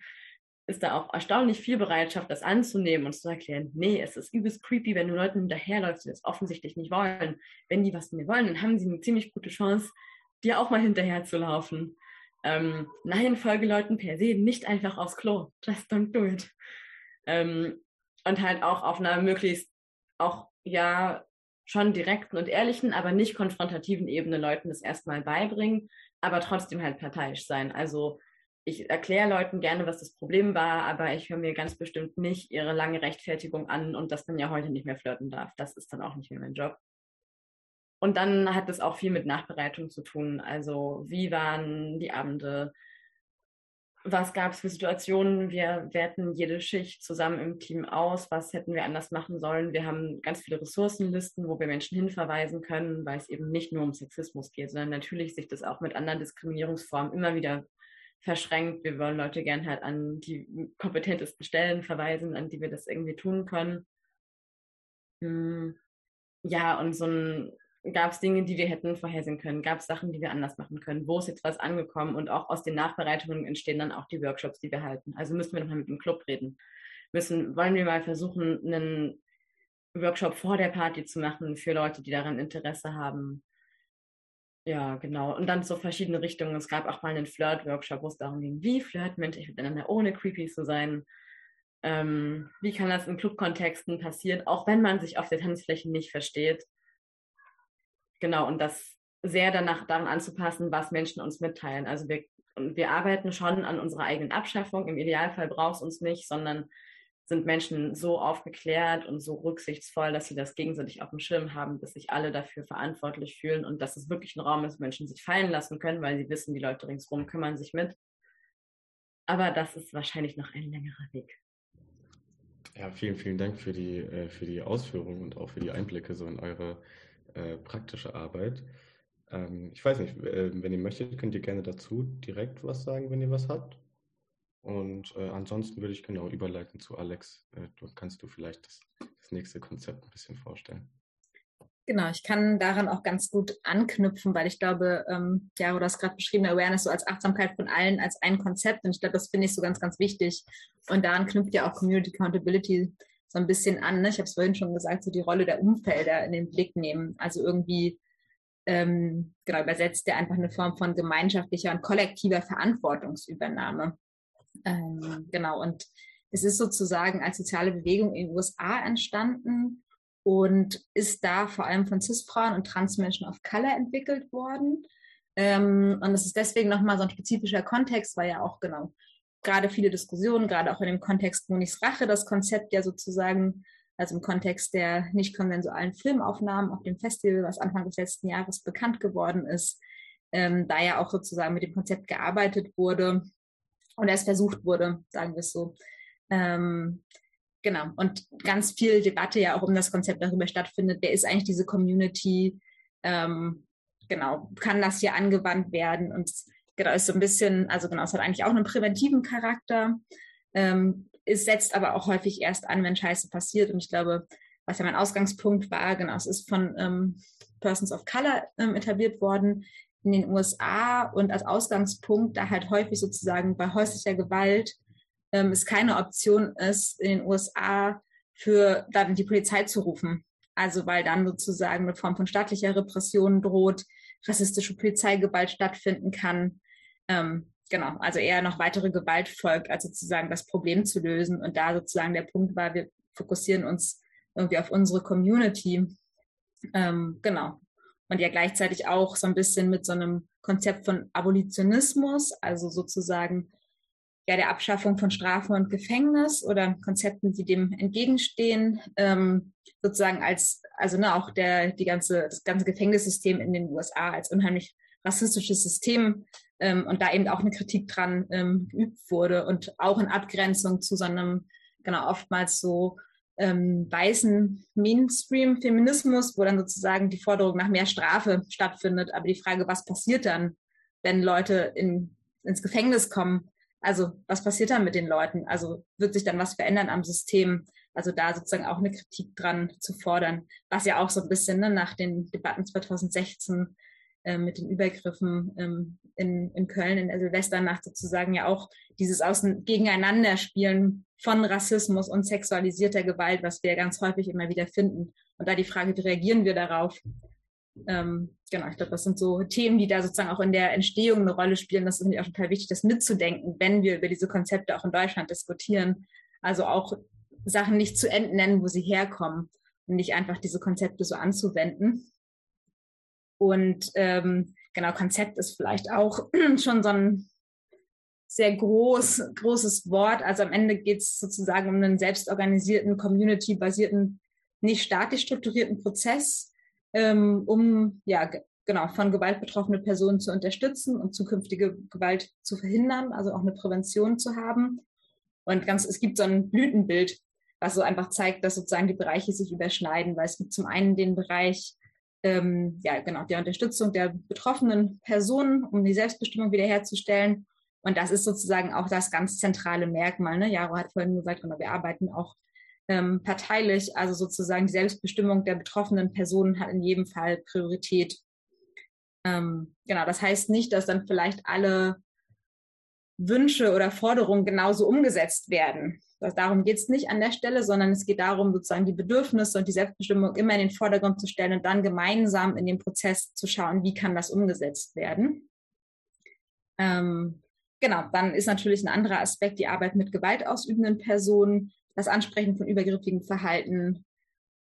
ist da auch erstaunlich viel Bereitschaft, das anzunehmen und zu erklären, nee, es ist übelst creepy, wenn du Leuten hinterherläufst, die das offensichtlich nicht wollen. Wenn die was von dir wollen, dann haben sie eine ziemlich gute Chance, dir auch mal hinterher zu laufen. Ähm, nein, folge Leuten per se nicht einfach aufs Klo. Just don't do it. Ähm, und halt auch auf einer möglichst auch ja schon direkten und ehrlichen, aber nicht konfrontativen Ebene Leuten das erstmal beibringen, aber trotzdem halt parteiisch sein. Also ich erkläre Leuten gerne, was das Problem war, aber ich höre mir ganz bestimmt nicht ihre lange Rechtfertigung an und dass man ja heute nicht mehr flirten darf. Das ist dann auch nicht mehr mein Job. Und dann hat es auch viel mit Nachbereitung zu tun. Also wie waren die Abende? Was gab es für Situationen? Wir werten jede Schicht zusammen im Team aus. Was hätten wir anders machen sollen? Wir haben ganz viele Ressourcenlisten, wo wir Menschen hinverweisen können, weil es eben nicht nur um Sexismus geht, sondern natürlich sich das auch mit anderen Diskriminierungsformen immer wieder verschränkt. Wir wollen Leute gern halt an die kompetentesten Stellen verweisen, an die wir das irgendwie tun können. Hm. Ja, und so ein Gab es Dinge, die wir hätten vorhersehen können? Gab es Sachen, die wir anders machen können? Wo ist jetzt was angekommen? Und auch aus den Nachbereitungen entstehen dann auch die Workshops, die wir halten. Also müssen wir nochmal mit dem Club reden. Müssen, wollen wir mal versuchen, einen Workshop vor der Party zu machen für Leute, die daran Interesse haben. Ja, genau. Und dann so verschiedene Richtungen. Es gab auch mal einen Flirt-Workshop, wo es darum ging, wie flirten Menschen miteinander, ohne creepy zu sein. Ähm, wie kann das in Clubkontexten passieren, auch wenn man sich auf der Tanzfläche nicht versteht genau, und das sehr danach daran anzupassen, was Menschen uns mitteilen. Also wir, wir arbeiten schon an unserer eigenen Abschaffung. Im Idealfall braucht es uns nicht, sondern sind Menschen so aufgeklärt und so rücksichtsvoll, dass sie das gegenseitig auf dem Schirm haben, dass sich alle dafür verantwortlich fühlen und dass es wirklich ein Raum ist, Menschen sich fallen lassen können, weil sie wissen, die Leute ringsherum kümmern sich mit. Aber das ist wahrscheinlich noch ein längerer Weg. Ja, vielen, vielen Dank für die, äh, für die Ausführungen und auch für die Einblicke so in eure äh, praktische Arbeit. Ähm, ich weiß nicht, äh, wenn ihr möchtet, könnt ihr gerne dazu direkt was sagen, wenn ihr was habt. Und äh, ansonsten würde ich genau überleiten zu Alex. Äh, du kannst du vielleicht das, das nächste Konzept ein bisschen vorstellen. Genau, ich kann daran auch ganz gut anknüpfen, weil ich glaube, ähm, ja, du hast gerade beschrieben, Awareness so als Achtsamkeit von allen als ein Konzept und ich glaube, das finde ich so ganz, ganz wichtig. Und daran knüpft ja auch Community Accountability so ein bisschen an. Ne? Ich habe es vorhin schon gesagt, so die Rolle der Umfelder in den Blick nehmen. Also irgendwie ähm, genau übersetzt der einfach eine Form von gemeinschaftlicher und kollektiver Verantwortungsübernahme. Ähm, genau, und es ist sozusagen als soziale Bewegung in den USA entstanden und ist da vor allem von Cis-Frauen und Transmenschen of Color entwickelt worden. Ähm, und es ist deswegen nochmal so ein spezifischer Kontext, weil ja auch genau gerade viele Diskussionen, gerade auch in dem Kontext Monis Rache, das Konzept ja sozusagen, also im Kontext der nicht konsensualen Filmaufnahmen auf dem Festival, was Anfang des letzten Jahres bekannt geworden ist, ähm, da ja auch sozusagen mit dem Konzept gearbeitet wurde und es versucht wurde, sagen wir es so. Ähm, genau. Und ganz viel Debatte ja auch um das Konzept darüber stattfindet, wer ist eigentlich diese Community? Ähm, genau, kann das hier angewandt werden? Und genau, ist so ein bisschen, also genau, es hat eigentlich auch einen präventiven Charakter. Ähm, es setzt aber auch häufig erst an, wenn Scheiße passiert. Und ich glaube, was ja mein Ausgangspunkt war, genau, es ist von ähm, Persons of Color ähm, etabliert worden in den USA und als Ausgangspunkt da halt häufig sozusagen bei häuslicher Gewalt ähm, es keine Option ist, in den USA für dann die Polizei zu rufen. Also weil dann sozusagen eine Form von staatlicher Repression droht, rassistische Polizeigewalt stattfinden kann. Ähm, genau, also eher noch weitere Gewalt folgt, als sozusagen das Problem zu lösen. Und da sozusagen der Punkt war, wir fokussieren uns irgendwie auf unsere Community. Ähm, genau. Und ja gleichzeitig auch so ein bisschen mit so einem Konzept von Abolitionismus, also sozusagen ja der Abschaffung von Strafe und Gefängnis oder Konzepten, die dem entgegenstehen, ähm, sozusagen als also ne, auch der die ganze das ganze Gefängnissystem in den USA als unheimlich rassistisches System ähm, und da eben auch eine Kritik dran ähm, geübt wurde und auch in Abgrenzung zu so einem genau oftmals so ähm, weißen Mainstream-Feminismus, wo dann sozusagen die Forderung nach mehr Strafe stattfindet, aber die Frage, was passiert dann, wenn Leute in, ins Gefängnis kommen, also was passiert dann mit den Leuten? Also wird sich dann was verändern am System? Also da sozusagen auch eine Kritik dran zu fordern, was ja auch so ein bisschen ne, nach den Debatten 2016 äh, mit den Übergriffen ähm, in, in Köln in der Silvesternacht sozusagen ja auch dieses Außen Gegeneinanderspielen von Rassismus und sexualisierter Gewalt, was wir ganz häufig immer wieder finden. Und da die Frage, wie reagieren wir darauf? Ähm, genau, ich glaube, das sind so Themen, die da sozusagen auch in der Entstehung eine Rolle spielen. Das ist mir auch total wichtig, das mitzudenken, wenn wir über diese Konzepte auch in Deutschland diskutieren. Also auch Sachen nicht zu entnennen, wo sie herkommen und nicht einfach diese Konzepte so anzuwenden. Und ähm, genau, Konzept ist vielleicht auch schon so ein sehr groß, großes Wort. Also am Ende geht es sozusagen um einen selbstorganisierten, community-basierten, nicht staatlich strukturierten Prozess, ähm, um ja genau, von Gewalt betroffene Personen zu unterstützen und zukünftige Gewalt zu verhindern, also auch eine Prävention zu haben. Und ganz, es gibt so ein Blütenbild, was so einfach zeigt, dass sozusagen die Bereiche sich überschneiden, weil es gibt zum einen den Bereich, ähm, ja, genau, der Unterstützung der betroffenen Personen, um die Selbstbestimmung wiederherzustellen. Und das ist sozusagen auch das ganz zentrale Merkmal. Ne? Jaro hat vorhin gesagt, genau, wir arbeiten auch ähm, parteilich, also sozusagen die Selbstbestimmung der betroffenen Personen hat in jedem Fall Priorität. Ähm, genau, das heißt nicht, dass dann vielleicht alle Wünsche oder Forderungen genauso umgesetzt werden. Darum geht es nicht an der Stelle, sondern es geht darum, sozusagen die Bedürfnisse und die Selbstbestimmung immer in den Vordergrund zu stellen und dann gemeinsam in dem Prozess zu schauen, wie kann das umgesetzt werden. Ähm, genau, dann ist natürlich ein anderer Aspekt die Arbeit mit gewaltausübenden Personen, das Ansprechen von übergriffigen Verhalten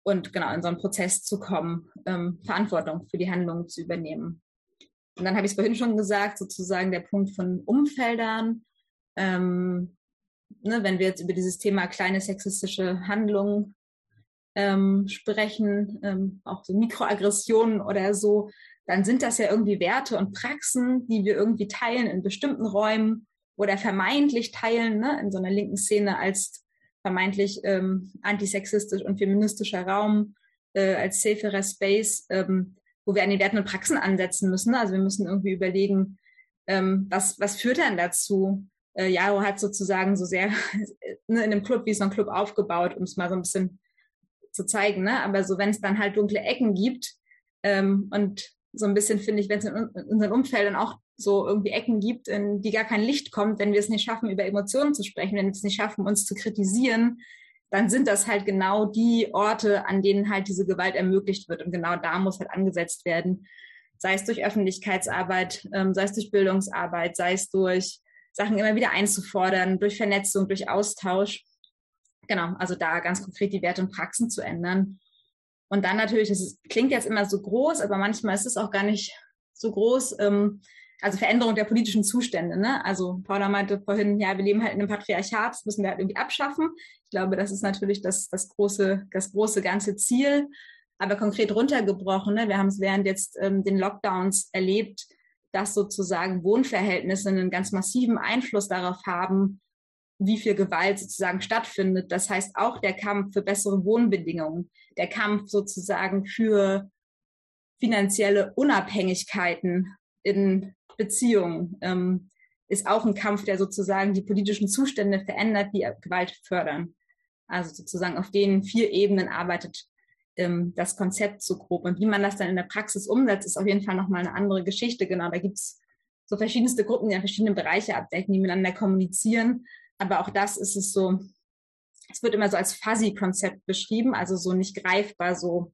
und genau in so einen Prozess zu kommen, ähm, Verantwortung für die Handlungen zu übernehmen. Und dann habe ich es vorhin schon gesagt, sozusagen der Punkt von Umfeldern. Ähm, ne, wenn wir jetzt über dieses Thema kleine sexistische Handlungen ähm, sprechen, ähm, auch so Mikroaggressionen oder so, dann sind das ja irgendwie Werte und Praxen, die wir irgendwie teilen in bestimmten Räumen oder vermeintlich teilen, ne, in so einer linken Szene als vermeintlich ähm, antisexistisch und feministischer Raum, äh, als saferer Space. Ähm, wo wir an den Werten und Praxen ansetzen müssen. Also wir müssen irgendwie überlegen, ähm, was, was führt denn dazu? Äh, Jaro hat sozusagen so sehr ne, in einem Club, wie so ein Club aufgebaut, um es mal so ein bisschen zu zeigen. Ne? Aber so, wenn es dann halt dunkle Ecken gibt ähm, und so ein bisschen finde ich, wenn es in, in unseren Umfeldern auch so irgendwie Ecken gibt, in die gar kein Licht kommt, wenn wir es nicht schaffen, über Emotionen zu sprechen, wenn wir es nicht schaffen, uns zu kritisieren, dann sind das halt genau die Orte, an denen halt diese Gewalt ermöglicht wird. Und genau da muss halt angesetzt werden. Sei es durch Öffentlichkeitsarbeit, ähm, sei es durch Bildungsarbeit, sei es durch Sachen immer wieder einzufordern, durch Vernetzung, durch Austausch. Genau, also da ganz konkret die Werte und Praxen zu ändern. Und dann natürlich, das klingt jetzt immer so groß, aber manchmal ist es auch gar nicht so groß. Ähm, also Veränderung der politischen Zustände. Ne? Also Paula meinte vorhin, ja, wir leben halt in einem Patriarchat, das müssen wir halt irgendwie abschaffen. Ich glaube, das ist natürlich das, das, große, das große ganze Ziel. Aber konkret runtergebrochen, ne? wir haben es während jetzt ähm, den Lockdowns erlebt, dass sozusagen Wohnverhältnisse einen ganz massiven Einfluss darauf haben, wie viel Gewalt sozusagen stattfindet. Das heißt auch der Kampf für bessere Wohnbedingungen, der Kampf sozusagen für finanzielle Unabhängigkeiten in Beziehungen ähm, ist auch ein Kampf, der sozusagen die politischen Zustände verändert, die Gewalt fördern. Also sozusagen auf den vier Ebenen arbeitet ähm, das Konzept so grob. Und wie man das dann in der Praxis umsetzt, ist auf jeden Fall nochmal eine andere Geschichte. Genau, da gibt's so verschiedenste Gruppen, die ja verschiedene Bereiche abdecken, die miteinander kommunizieren. Aber auch das ist es so, es wird immer so als Fuzzy-Konzept beschrieben, also so nicht greifbar, so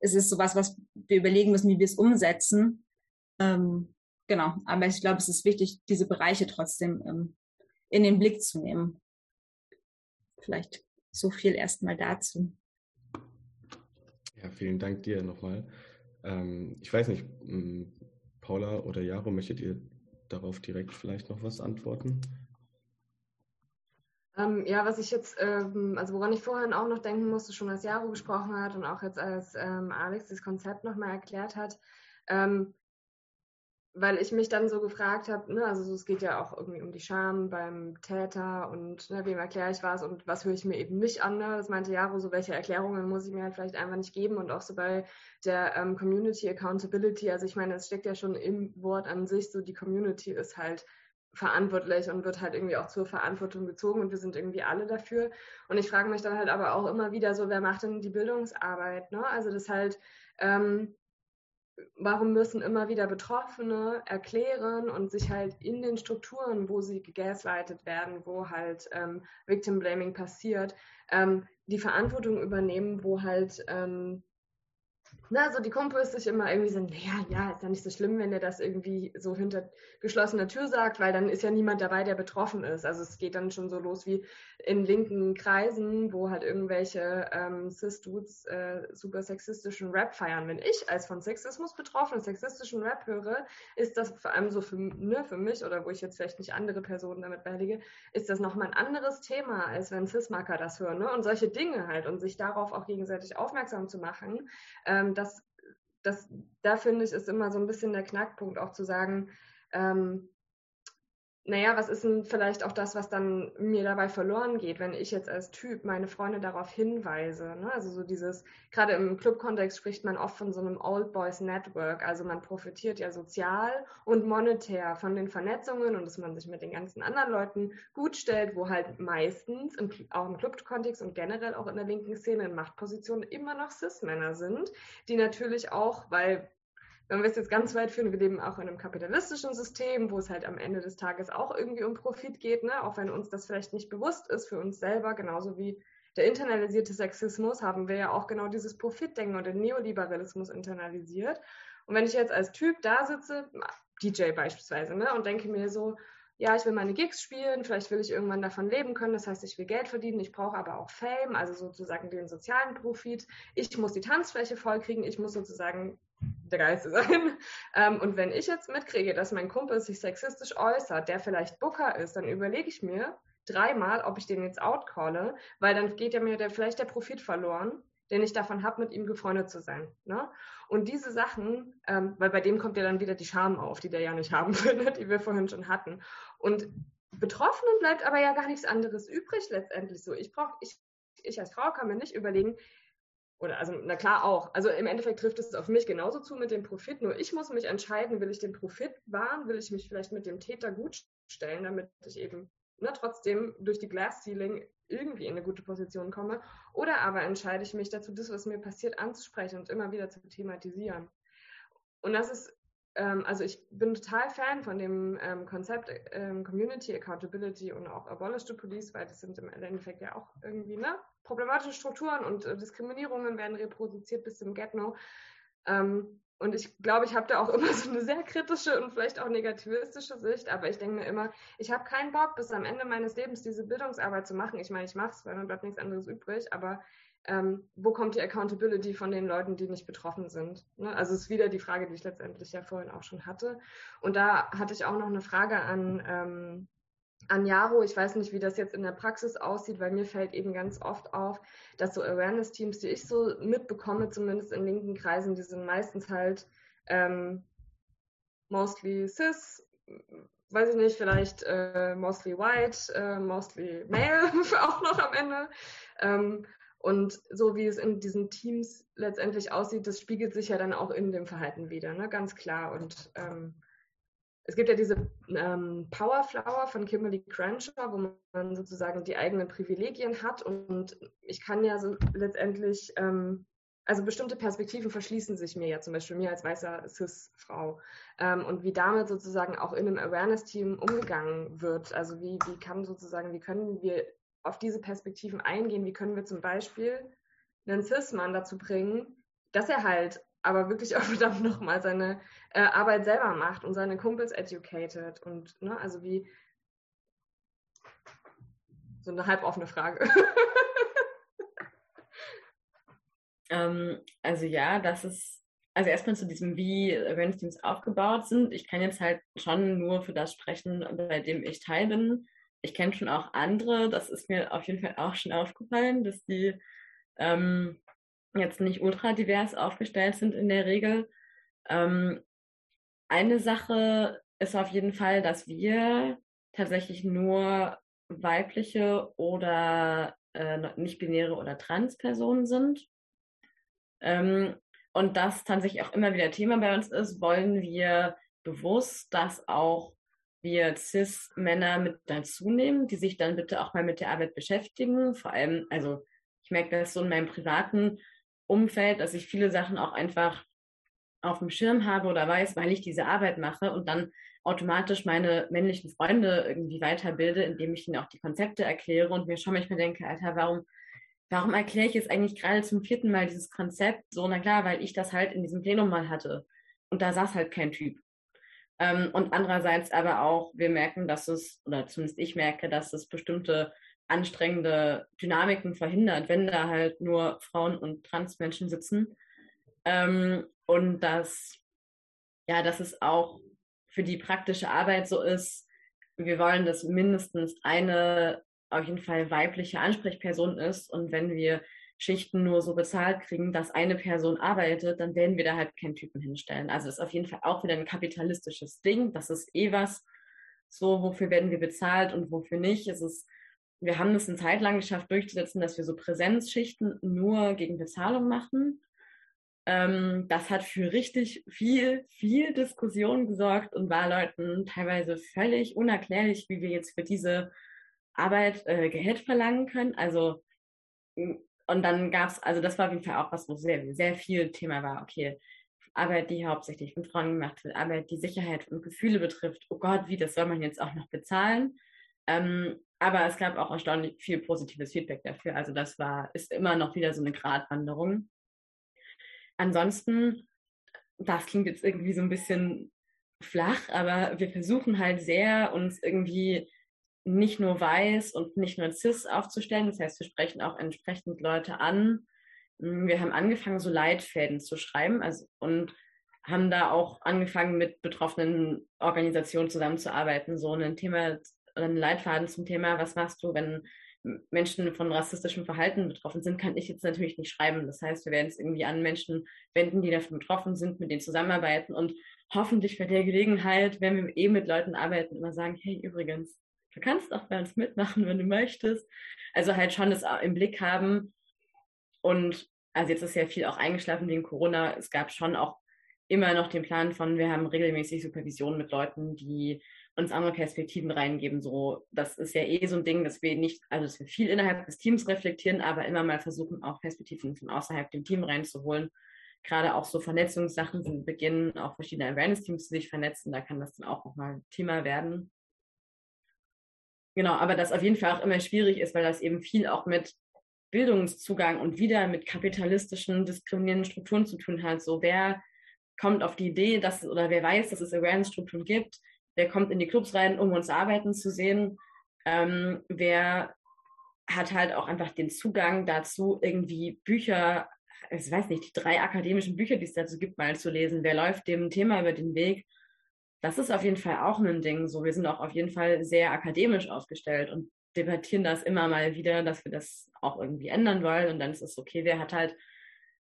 es ist sowas, was wir überlegen müssen, wie wir es umsetzen. Ähm, genau, aber ich glaube, es ist wichtig, diese Bereiche trotzdem ähm, in den Blick zu nehmen. Vielleicht so viel erstmal dazu. Ja, vielen Dank dir nochmal. Ähm, ich weiß nicht, ähm, Paula oder Jaro, möchtet ihr darauf direkt vielleicht noch was antworten? Ähm, ja, was ich jetzt, ähm, also woran ich vorhin auch noch denken musste, schon als Jaro gesprochen hat und auch jetzt als ähm, Alex das Konzept nochmal erklärt hat, ähm, weil ich mich dann so gefragt habe, ne, also es geht ja auch irgendwie um die Scham beim Täter und ne, wem erkläre ich was und was höre ich mir eben nicht an. Ne? Das meinte Jaro, so welche Erklärungen muss ich mir halt vielleicht einfach nicht geben und auch so bei der ähm, Community Accountability, also ich meine, es steckt ja schon im Wort an sich, so die Community ist halt verantwortlich und wird halt irgendwie auch zur Verantwortung gezogen und wir sind irgendwie alle dafür. Und ich frage mich dann halt aber auch immer wieder so, wer macht denn die Bildungsarbeit? Ne? Also das halt, ähm, warum müssen immer wieder Betroffene erklären und sich halt in den Strukturen, wo sie gegaslightet werden, wo halt ähm, Victim Blaming passiert, ähm, die Verantwortung übernehmen, wo halt ähm, na, so die Kumpels sich immer irgendwie so, naja, ja, ist ja nicht so schlimm, wenn er das irgendwie so hinter geschlossener Tür sagt, weil dann ist ja niemand dabei, der betroffen ist. Also es geht dann schon so los wie in linken Kreisen, wo halt irgendwelche ähm, Cis-Dudes äh, super sexistischen Rap feiern. Wenn ich als von Sexismus betroffenen sexistischen Rap höre, ist das vor allem so für, ne, für mich oder wo ich jetzt vielleicht nicht andere Personen damit behellige, ist das nochmal ein anderes Thema, als wenn Cis-Marker das hören. Ne? Und solche Dinge halt und sich darauf auch gegenseitig aufmerksam zu machen, ähm, das das, da finde ich, ist immer so ein bisschen der Knackpunkt, auch zu sagen, ähm, naja, was ist denn vielleicht auch das, was dann mir dabei verloren geht, wenn ich jetzt als Typ meine Freunde darauf hinweise? Ne? Also so dieses, gerade im Club-Kontext spricht man oft von so einem Old Boys Network. Also man profitiert ja sozial und monetär von den Vernetzungen und dass man sich mit den ganzen anderen Leuten gut stellt, wo halt meistens, im, auch im Club-Kontext und generell auch in der linken Szene in Machtpositionen immer noch Cis-Männer sind, die natürlich auch, weil wenn wir es jetzt ganz weit führen, wir leben auch in einem kapitalistischen System, wo es halt am Ende des Tages auch irgendwie um Profit geht, ne? auch wenn uns das vielleicht nicht bewusst ist für uns selber, genauso wie der internalisierte Sexismus, haben wir ja auch genau dieses Profitdenken und den Neoliberalismus internalisiert. Und wenn ich jetzt als Typ da sitze, DJ beispielsweise, ne, und denke mir so, ja, ich will meine Gigs spielen, vielleicht will ich irgendwann davon leben können, das heißt, ich will Geld verdienen, ich brauche aber auch Fame, also sozusagen den sozialen Profit. Ich muss die Tanzfläche vollkriegen, ich muss sozusagen der Geilste sein. Ähm, und wenn ich jetzt mitkriege, dass mein Kumpel sich sexistisch äußert, der vielleicht Booker ist, dann überlege ich mir dreimal, ob ich den jetzt outcalle, weil dann geht ja mir der, vielleicht der Profit verloren, den ich davon habe, mit ihm gefreundet zu sein. Ne? Und diese Sachen, ähm, weil bei dem kommt ja dann wieder die Scham auf, die der ja nicht haben will, die wir vorhin schon hatten. Und Betroffenen bleibt aber ja gar nichts anderes übrig letztendlich so. Ich brauche, ich, ich als Frau kann mir nicht überlegen, oder also, na klar auch. Also im Endeffekt trifft es auf mich genauso zu mit dem Profit. Nur ich muss mich entscheiden, will ich den Profit wahren, will ich mich vielleicht mit dem Täter gut stellen, damit ich eben ne, trotzdem durch die Glass Ceiling irgendwie in eine gute Position komme. Oder aber entscheide ich mich dazu, das, was mir passiert, anzusprechen und immer wieder zu thematisieren. Und das ist, ähm, also ich bin total Fan von dem ähm, Konzept ähm, Community Accountability und auch Abolish the Police, weil das sind im Endeffekt ja auch irgendwie, ne? problematische Strukturen und äh, Diskriminierungen werden reproduziert bis zum Get-No. Ähm, und ich glaube, ich habe da auch immer so eine sehr kritische und vielleicht auch negativistische Sicht, aber ich denke mir immer, ich habe keinen Bock, bis am Ende meines Lebens diese Bildungsarbeit zu machen. Ich meine, ich mache es, weil dann bleibt nichts anderes übrig, aber ähm, wo kommt die Accountability von den Leuten, die nicht betroffen sind? Ne? Also ist wieder die Frage, die ich letztendlich ja vorhin auch schon hatte. Und da hatte ich auch noch eine Frage an ähm, an Jaro, ich weiß nicht, wie das jetzt in der Praxis aussieht, weil mir fällt eben ganz oft auf, dass so Awareness-Teams, die ich so mitbekomme, zumindest in linken Kreisen, die sind meistens halt ähm, mostly cis, weiß ich nicht, vielleicht äh, mostly white, äh, mostly male auch noch am Ende. Ähm, und so wie es in diesen Teams letztendlich aussieht, das spiegelt sich ja dann auch in dem Verhalten wieder, ne? ganz klar. Und ähm, es gibt ja diese ähm, Power Flower von Kimberly Crenshaw, wo man sozusagen die eigenen Privilegien hat und ich kann ja so letztendlich, ähm, also bestimmte Perspektiven verschließen sich mir ja zum Beispiel mir als weißer Cis-Frau ähm, und wie damit sozusagen auch in einem Awareness-Team umgegangen wird. Also wie, wie kann sozusagen, wie können wir auf diese Perspektiven eingehen? Wie können wir zum Beispiel einen Cis-Mann dazu bringen, dass er halt aber wirklich auch verdammt nochmal seine äh, Arbeit selber macht und seine Kumpels educated und, ne, also wie so eine halboffene Frage. ähm, also ja, das ist, also erstmal zu diesem, wie Awareness-Teams aufgebaut sind. Ich kann jetzt halt schon nur für das sprechen, bei dem ich teil bin. Ich kenne schon auch andere, das ist mir auf jeden Fall auch schon aufgefallen, dass die ähm, jetzt nicht ultra divers aufgestellt sind in der Regel. Ähm, eine Sache ist auf jeden Fall, dass wir tatsächlich nur weibliche oder äh, nicht-binäre oder Trans-Personen sind. Ähm, und das tatsächlich auch immer wieder Thema bei uns ist, wollen wir bewusst, dass auch wir Cis-Männer mit dazu nehmen, die sich dann bitte auch mal mit der Arbeit beschäftigen. Vor allem, also ich merke das so in meinem privaten Umfeld, dass ich viele Sachen auch einfach auf dem Schirm habe oder weiß, weil ich diese Arbeit mache und dann automatisch meine männlichen Freunde irgendwie weiterbilde, indem ich ihnen auch die Konzepte erkläre und mir schon manchmal denke, Alter, warum, warum erkläre ich jetzt eigentlich gerade zum vierten Mal dieses Konzept? So, na klar, weil ich das halt in diesem Plenum mal hatte. Und da saß halt kein Typ. Ähm, und andererseits aber auch, wir merken, dass es, oder zumindest ich merke, dass es bestimmte anstrengende Dynamiken verhindert, wenn da halt nur Frauen und Transmenschen sitzen. Ähm, und dass, ja, dass es auch für die praktische Arbeit so ist, wir wollen, dass mindestens eine auf jeden Fall weibliche Ansprechperson ist. Und wenn wir Schichten nur so bezahlt kriegen, dass eine Person arbeitet, dann werden wir da halt keinen Typen hinstellen. Also ist auf jeden Fall auch wieder ein kapitalistisches Ding. Das ist eh was, so wofür werden wir bezahlt und wofür nicht. Es ist, wir haben es eine Zeit lang geschafft durchzusetzen, dass wir so Präsenzschichten nur gegen Bezahlung machen. Ähm, das hat für richtig viel, viel Diskussion gesorgt und war Leuten teilweise völlig unerklärlich, wie wir jetzt für diese Arbeit äh, Geld verlangen können. Also und dann gab es, also das war auf jeden Fall auch was, wo sehr, sehr viel Thema war. Okay, Arbeit, die hauptsächlich von Frauen gemacht wird, Arbeit, die Sicherheit und Gefühle betrifft. Oh Gott, wie, das soll man jetzt auch noch bezahlen? Ähm, aber es gab auch erstaunlich viel positives Feedback dafür. Also das war, ist immer noch wieder so eine Gratwanderung. Ansonsten, das klingt jetzt irgendwie so ein bisschen flach, aber wir versuchen halt sehr, uns irgendwie nicht nur weiß und nicht nur cis aufzustellen. Das heißt, wir sprechen auch entsprechend Leute an. Mm, wir haben angefangen, so Leitfäden zu schreiben also, und haben da auch angefangen, mit betroffenen Organisationen zusammenzuarbeiten. So ein Thema, ein Leitfaden zum Thema, was machst du, wenn Menschen von rassistischem Verhalten betroffen sind, kann ich jetzt natürlich nicht schreiben. Das heißt, wir werden es irgendwie an Menschen wenden, die davon betroffen sind, mit denen zusammenarbeiten und hoffentlich bei der Gelegenheit, wenn wir eben mit Leuten arbeiten, immer sagen, hey, übrigens, du kannst auch bei uns mitmachen, wenn du möchtest. Also halt schon das im Blick haben. Und also jetzt ist ja viel auch eingeschlafen wegen Corona. Es gab schon auch immer noch den Plan von, wir haben regelmäßig Supervision mit Leuten, die uns andere Perspektiven reingeben. So, das ist ja eh so ein Ding, dass wir nicht, also dass wir viel innerhalb des Teams reflektieren, aber immer mal versuchen, auch Perspektiven von außerhalb dem Team reinzuholen. Gerade auch so Vernetzungssachen sind beginnen, auch verschiedene Awareness-Teams zu sich vernetzen. Da kann das dann auch nochmal Thema werden. Genau, aber das auf jeden Fall auch immer schwierig ist, weil das eben viel auch mit Bildungszugang und wieder mit kapitalistischen, diskriminierenden Strukturen zu tun hat. So, wer kommt auf die Idee, dass oder wer weiß, dass es Awareness-Strukturen gibt, wer kommt in die Clubs rein, um uns arbeiten zu sehen, ähm, wer hat halt auch einfach den Zugang dazu, irgendwie Bücher, ich weiß nicht, die drei akademischen Bücher, die es dazu gibt, mal zu lesen. Wer läuft dem Thema über den Weg? Das ist auf jeden Fall auch ein Ding. So, wir sind auch auf jeden Fall sehr akademisch aufgestellt und debattieren das immer mal wieder, dass wir das auch irgendwie ändern wollen. Und dann ist es okay, wer hat halt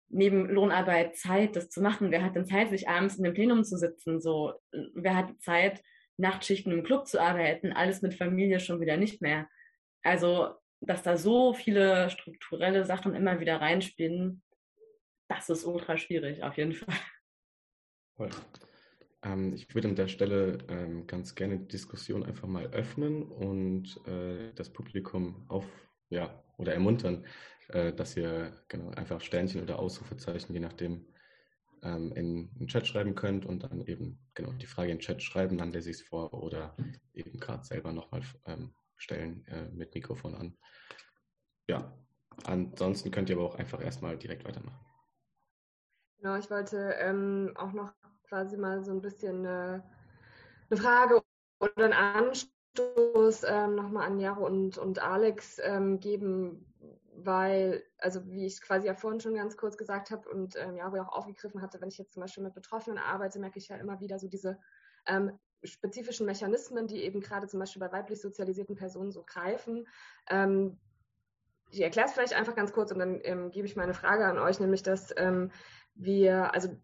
neben Lohnarbeit Zeit, das zu machen? Wer hat denn Zeit, sich abends in dem Plenum zu sitzen? So, wer hat Zeit, Nachtschichten im Club zu arbeiten? Alles mit Familie schon wieder nicht mehr. Also, dass da so viele strukturelle Sachen immer wieder reinspielen, das ist ultra schwierig, auf jeden Fall. Voll. Ähm, ich würde an der Stelle ähm, ganz gerne die Diskussion einfach mal öffnen und äh, das Publikum auf, ja, oder ermuntern, äh, dass ihr genau einfach Sternchen oder Ausrufezeichen, je nachdem, ähm, in den Chat schreiben könnt und dann eben genau die Frage in den Chat schreiben, dann lese ich es vor oder eben gerade selber nochmal ähm, stellen äh, mit Mikrofon an. Ja, ansonsten könnt ihr aber auch einfach erstmal direkt weitermachen. Genau, ich wollte ähm, auch noch quasi mal so ein bisschen eine, eine Frage oder einen Anstoß ähm, nochmal an Jaro und, und Alex ähm, geben, weil, also wie ich quasi ja vorhin schon ganz kurz gesagt habe und ähm, Jaro auch aufgegriffen hatte, wenn ich jetzt zum Beispiel mit Betroffenen arbeite, merke ich ja immer wieder so diese ähm, spezifischen Mechanismen, die eben gerade zum Beispiel bei weiblich sozialisierten Personen so greifen. Ähm, ich erkläre es vielleicht einfach ganz kurz und dann ähm, gebe ich meine Frage an euch, nämlich dass ähm, wir, also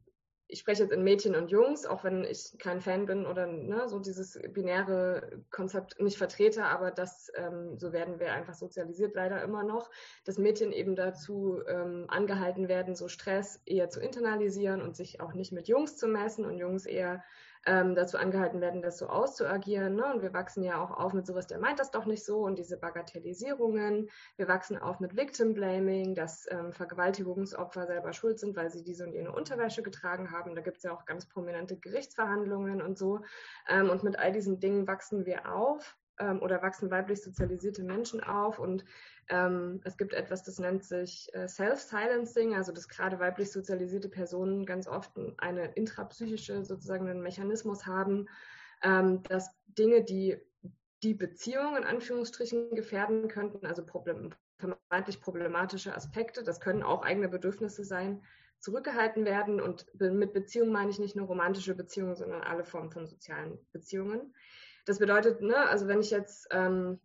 ich spreche jetzt in Mädchen und Jungs, auch wenn ich kein Fan bin oder ne, so dieses binäre Konzept nicht vertrete, aber das, ähm, so werden wir einfach sozialisiert leider immer noch, dass Mädchen eben dazu ähm, angehalten werden, so Stress eher zu internalisieren und sich auch nicht mit Jungs zu messen und Jungs eher ähm, dazu angehalten werden, das so auszuagieren. Ne? Und wir wachsen ja auch auf mit sowas, der meint das doch nicht so und diese Bagatellisierungen. Wir wachsen auf mit Victim Blaming, dass ähm, Vergewaltigungsopfer selber schuld sind, weil sie diese und jene Unterwäsche getragen haben. Da gibt es ja auch ganz prominente Gerichtsverhandlungen und so. Ähm, und mit all diesen Dingen wachsen wir auf ähm, oder wachsen weiblich sozialisierte Menschen auf und ähm, es gibt etwas, das nennt sich äh, Self-Silencing, also dass gerade weiblich sozialisierte Personen ganz oft eine intrapsychische sozusagen einen Mechanismus haben, ähm, dass Dinge, die die Beziehung in Anführungsstrichen gefährden könnten, also problem, vermeintlich problematische Aspekte, das können auch eigene Bedürfnisse sein, zurückgehalten werden. Und mit Beziehung meine ich nicht nur romantische Beziehungen, sondern alle Formen von sozialen Beziehungen. Das bedeutet, ne, also wenn ich jetzt ähm,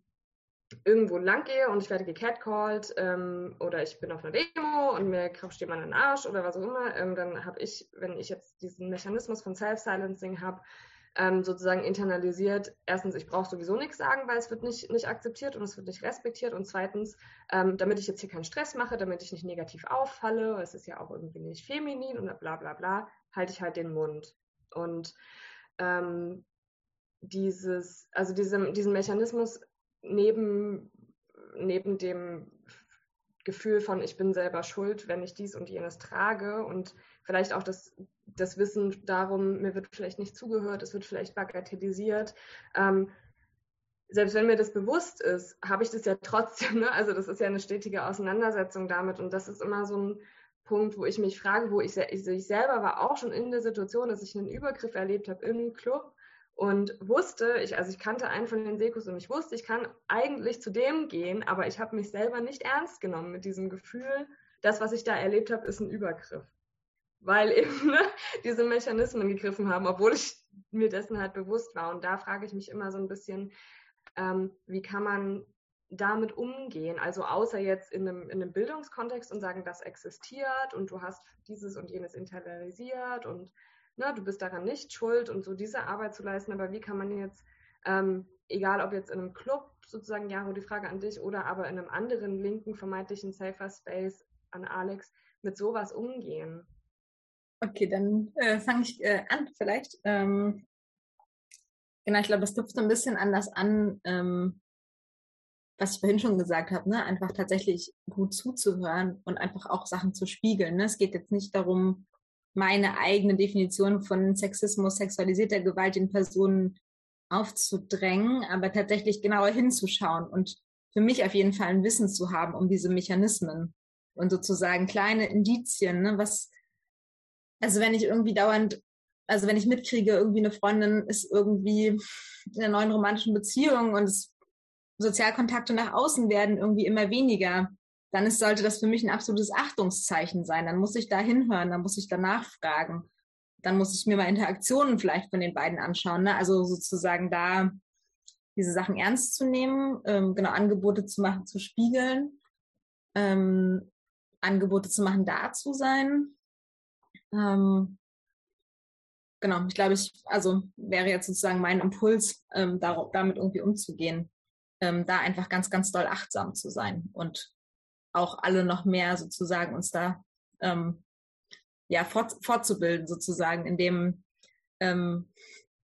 irgendwo lang gehe und ich werde gecatcalled ähm, oder ich bin auf einer Demo und mir krapscht jemand in den Arsch oder was auch immer, ähm, dann habe ich, wenn ich jetzt diesen Mechanismus von Self-Silencing habe, ähm, sozusagen internalisiert, erstens, ich brauche sowieso nichts sagen, weil es wird nicht, nicht akzeptiert und es wird nicht respektiert. Und zweitens, ähm, damit ich jetzt hier keinen Stress mache, damit ich nicht negativ auffalle, es ist ja auch irgendwie nicht feminin und bla bla bla, halte ich halt den Mund. Und ähm, dieses, also diesem, diesen Mechanismus neben, neben dem Gefühl von, ich bin selber schuld, wenn ich dies und jenes trage und vielleicht auch das, das Wissen darum, mir wird vielleicht nicht zugehört, es wird vielleicht bagatellisiert. Ähm, selbst wenn mir das bewusst ist, habe ich das ja trotzdem. Ne? Also das ist ja eine stetige Auseinandersetzung damit und das ist immer so ein Punkt, wo ich mich frage, wo ich, ich, ich selber war auch schon in der Situation, dass ich einen Übergriff erlebt habe im Club und wusste, ich, also ich kannte einen von den Sekus und ich wusste, ich kann eigentlich zu dem gehen, aber ich habe mich selber nicht ernst genommen mit diesem Gefühl, das, was ich da erlebt habe, ist ein Übergriff. Weil eben ne, diese Mechanismen gegriffen haben, obwohl ich mir dessen halt bewusst war. Und da frage ich mich immer so ein bisschen, ähm, wie kann man damit umgehen? Also außer jetzt in einem, in einem Bildungskontext und sagen, das existiert und du hast dieses und jenes internalisiert und ne, du bist daran nicht schuld und so diese Arbeit zu leisten, aber wie kann man jetzt, ähm, egal ob jetzt in einem Club sozusagen, Jaro, die Frage an dich, oder aber in einem anderen linken, vermeintlichen Safer Space an Alex, mit sowas umgehen? Okay, dann äh, fange ich äh, an vielleicht. Ähm, genau, ich glaube, das knüpft ein bisschen anders an, ähm, was ich vorhin schon gesagt habe, ne? einfach tatsächlich gut zuzuhören und einfach auch Sachen zu spiegeln. Ne? Es geht jetzt nicht darum, meine eigene Definition von Sexismus, sexualisierter Gewalt in Personen aufzudrängen, aber tatsächlich genauer hinzuschauen und für mich auf jeden Fall ein Wissen zu haben um diese Mechanismen und sozusagen kleine Indizien, ne, was, also wenn ich irgendwie dauernd, also wenn ich mitkriege, irgendwie eine Freundin ist irgendwie in einer neuen romantischen Beziehung und es, Sozialkontakte nach außen werden irgendwie immer weniger, dann ist, sollte das für mich ein absolutes Achtungszeichen sein. Dann muss ich da hinhören, dann muss ich danach fragen. Dann muss ich mir mal Interaktionen vielleicht von den beiden anschauen. Ne? Also sozusagen da diese Sachen ernst zu nehmen, ähm, genau Angebote zu machen, zu spiegeln, ähm, Angebote zu machen, da zu sein. Ähm, genau, ich glaube, ich, also wäre jetzt sozusagen mein Impuls, ähm, damit irgendwie umzugehen, ähm, da einfach ganz, ganz doll achtsam zu sein und auch alle noch mehr sozusagen uns da ähm, ja fort, fortzubilden sozusagen, in dem ähm,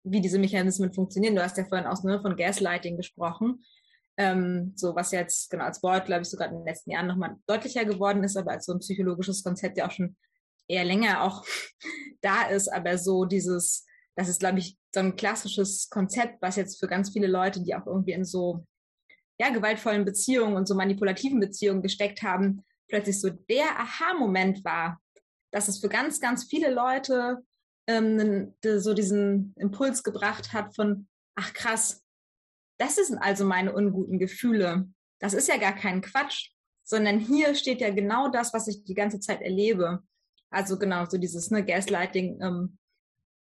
wie diese Mechanismen funktionieren. Du hast ja vorhin auch ne, von Gaslighting gesprochen, ähm, so was jetzt genau als Wort, glaube ich, sogar in den letzten Jahren nochmal deutlicher geworden ist, aber als so ein psychologisches Konzept ja auch schon eher länger auch da ist, aber so dieses, das ist, glaube ich, so ein klassisches Konzept, was jetzt für ganz viele Leute, die auch irgendwie in so ja, gewaltvollen Beziehungen und so manipulativen Beziehungen gesteckt haben, plötzlich so der Aha-Moment war, dass es für ganz, ganz viele Leute ähm, so diesen Impuls gebracht hat von, ach krass, das sind also meine unguten Gefühle. Das ist ja gar kein Quatsch, sondern hier steht ja genau das, was ich die ganze Zeit erlebe. Also genau, so dieses ne, Gaslighting, ähm,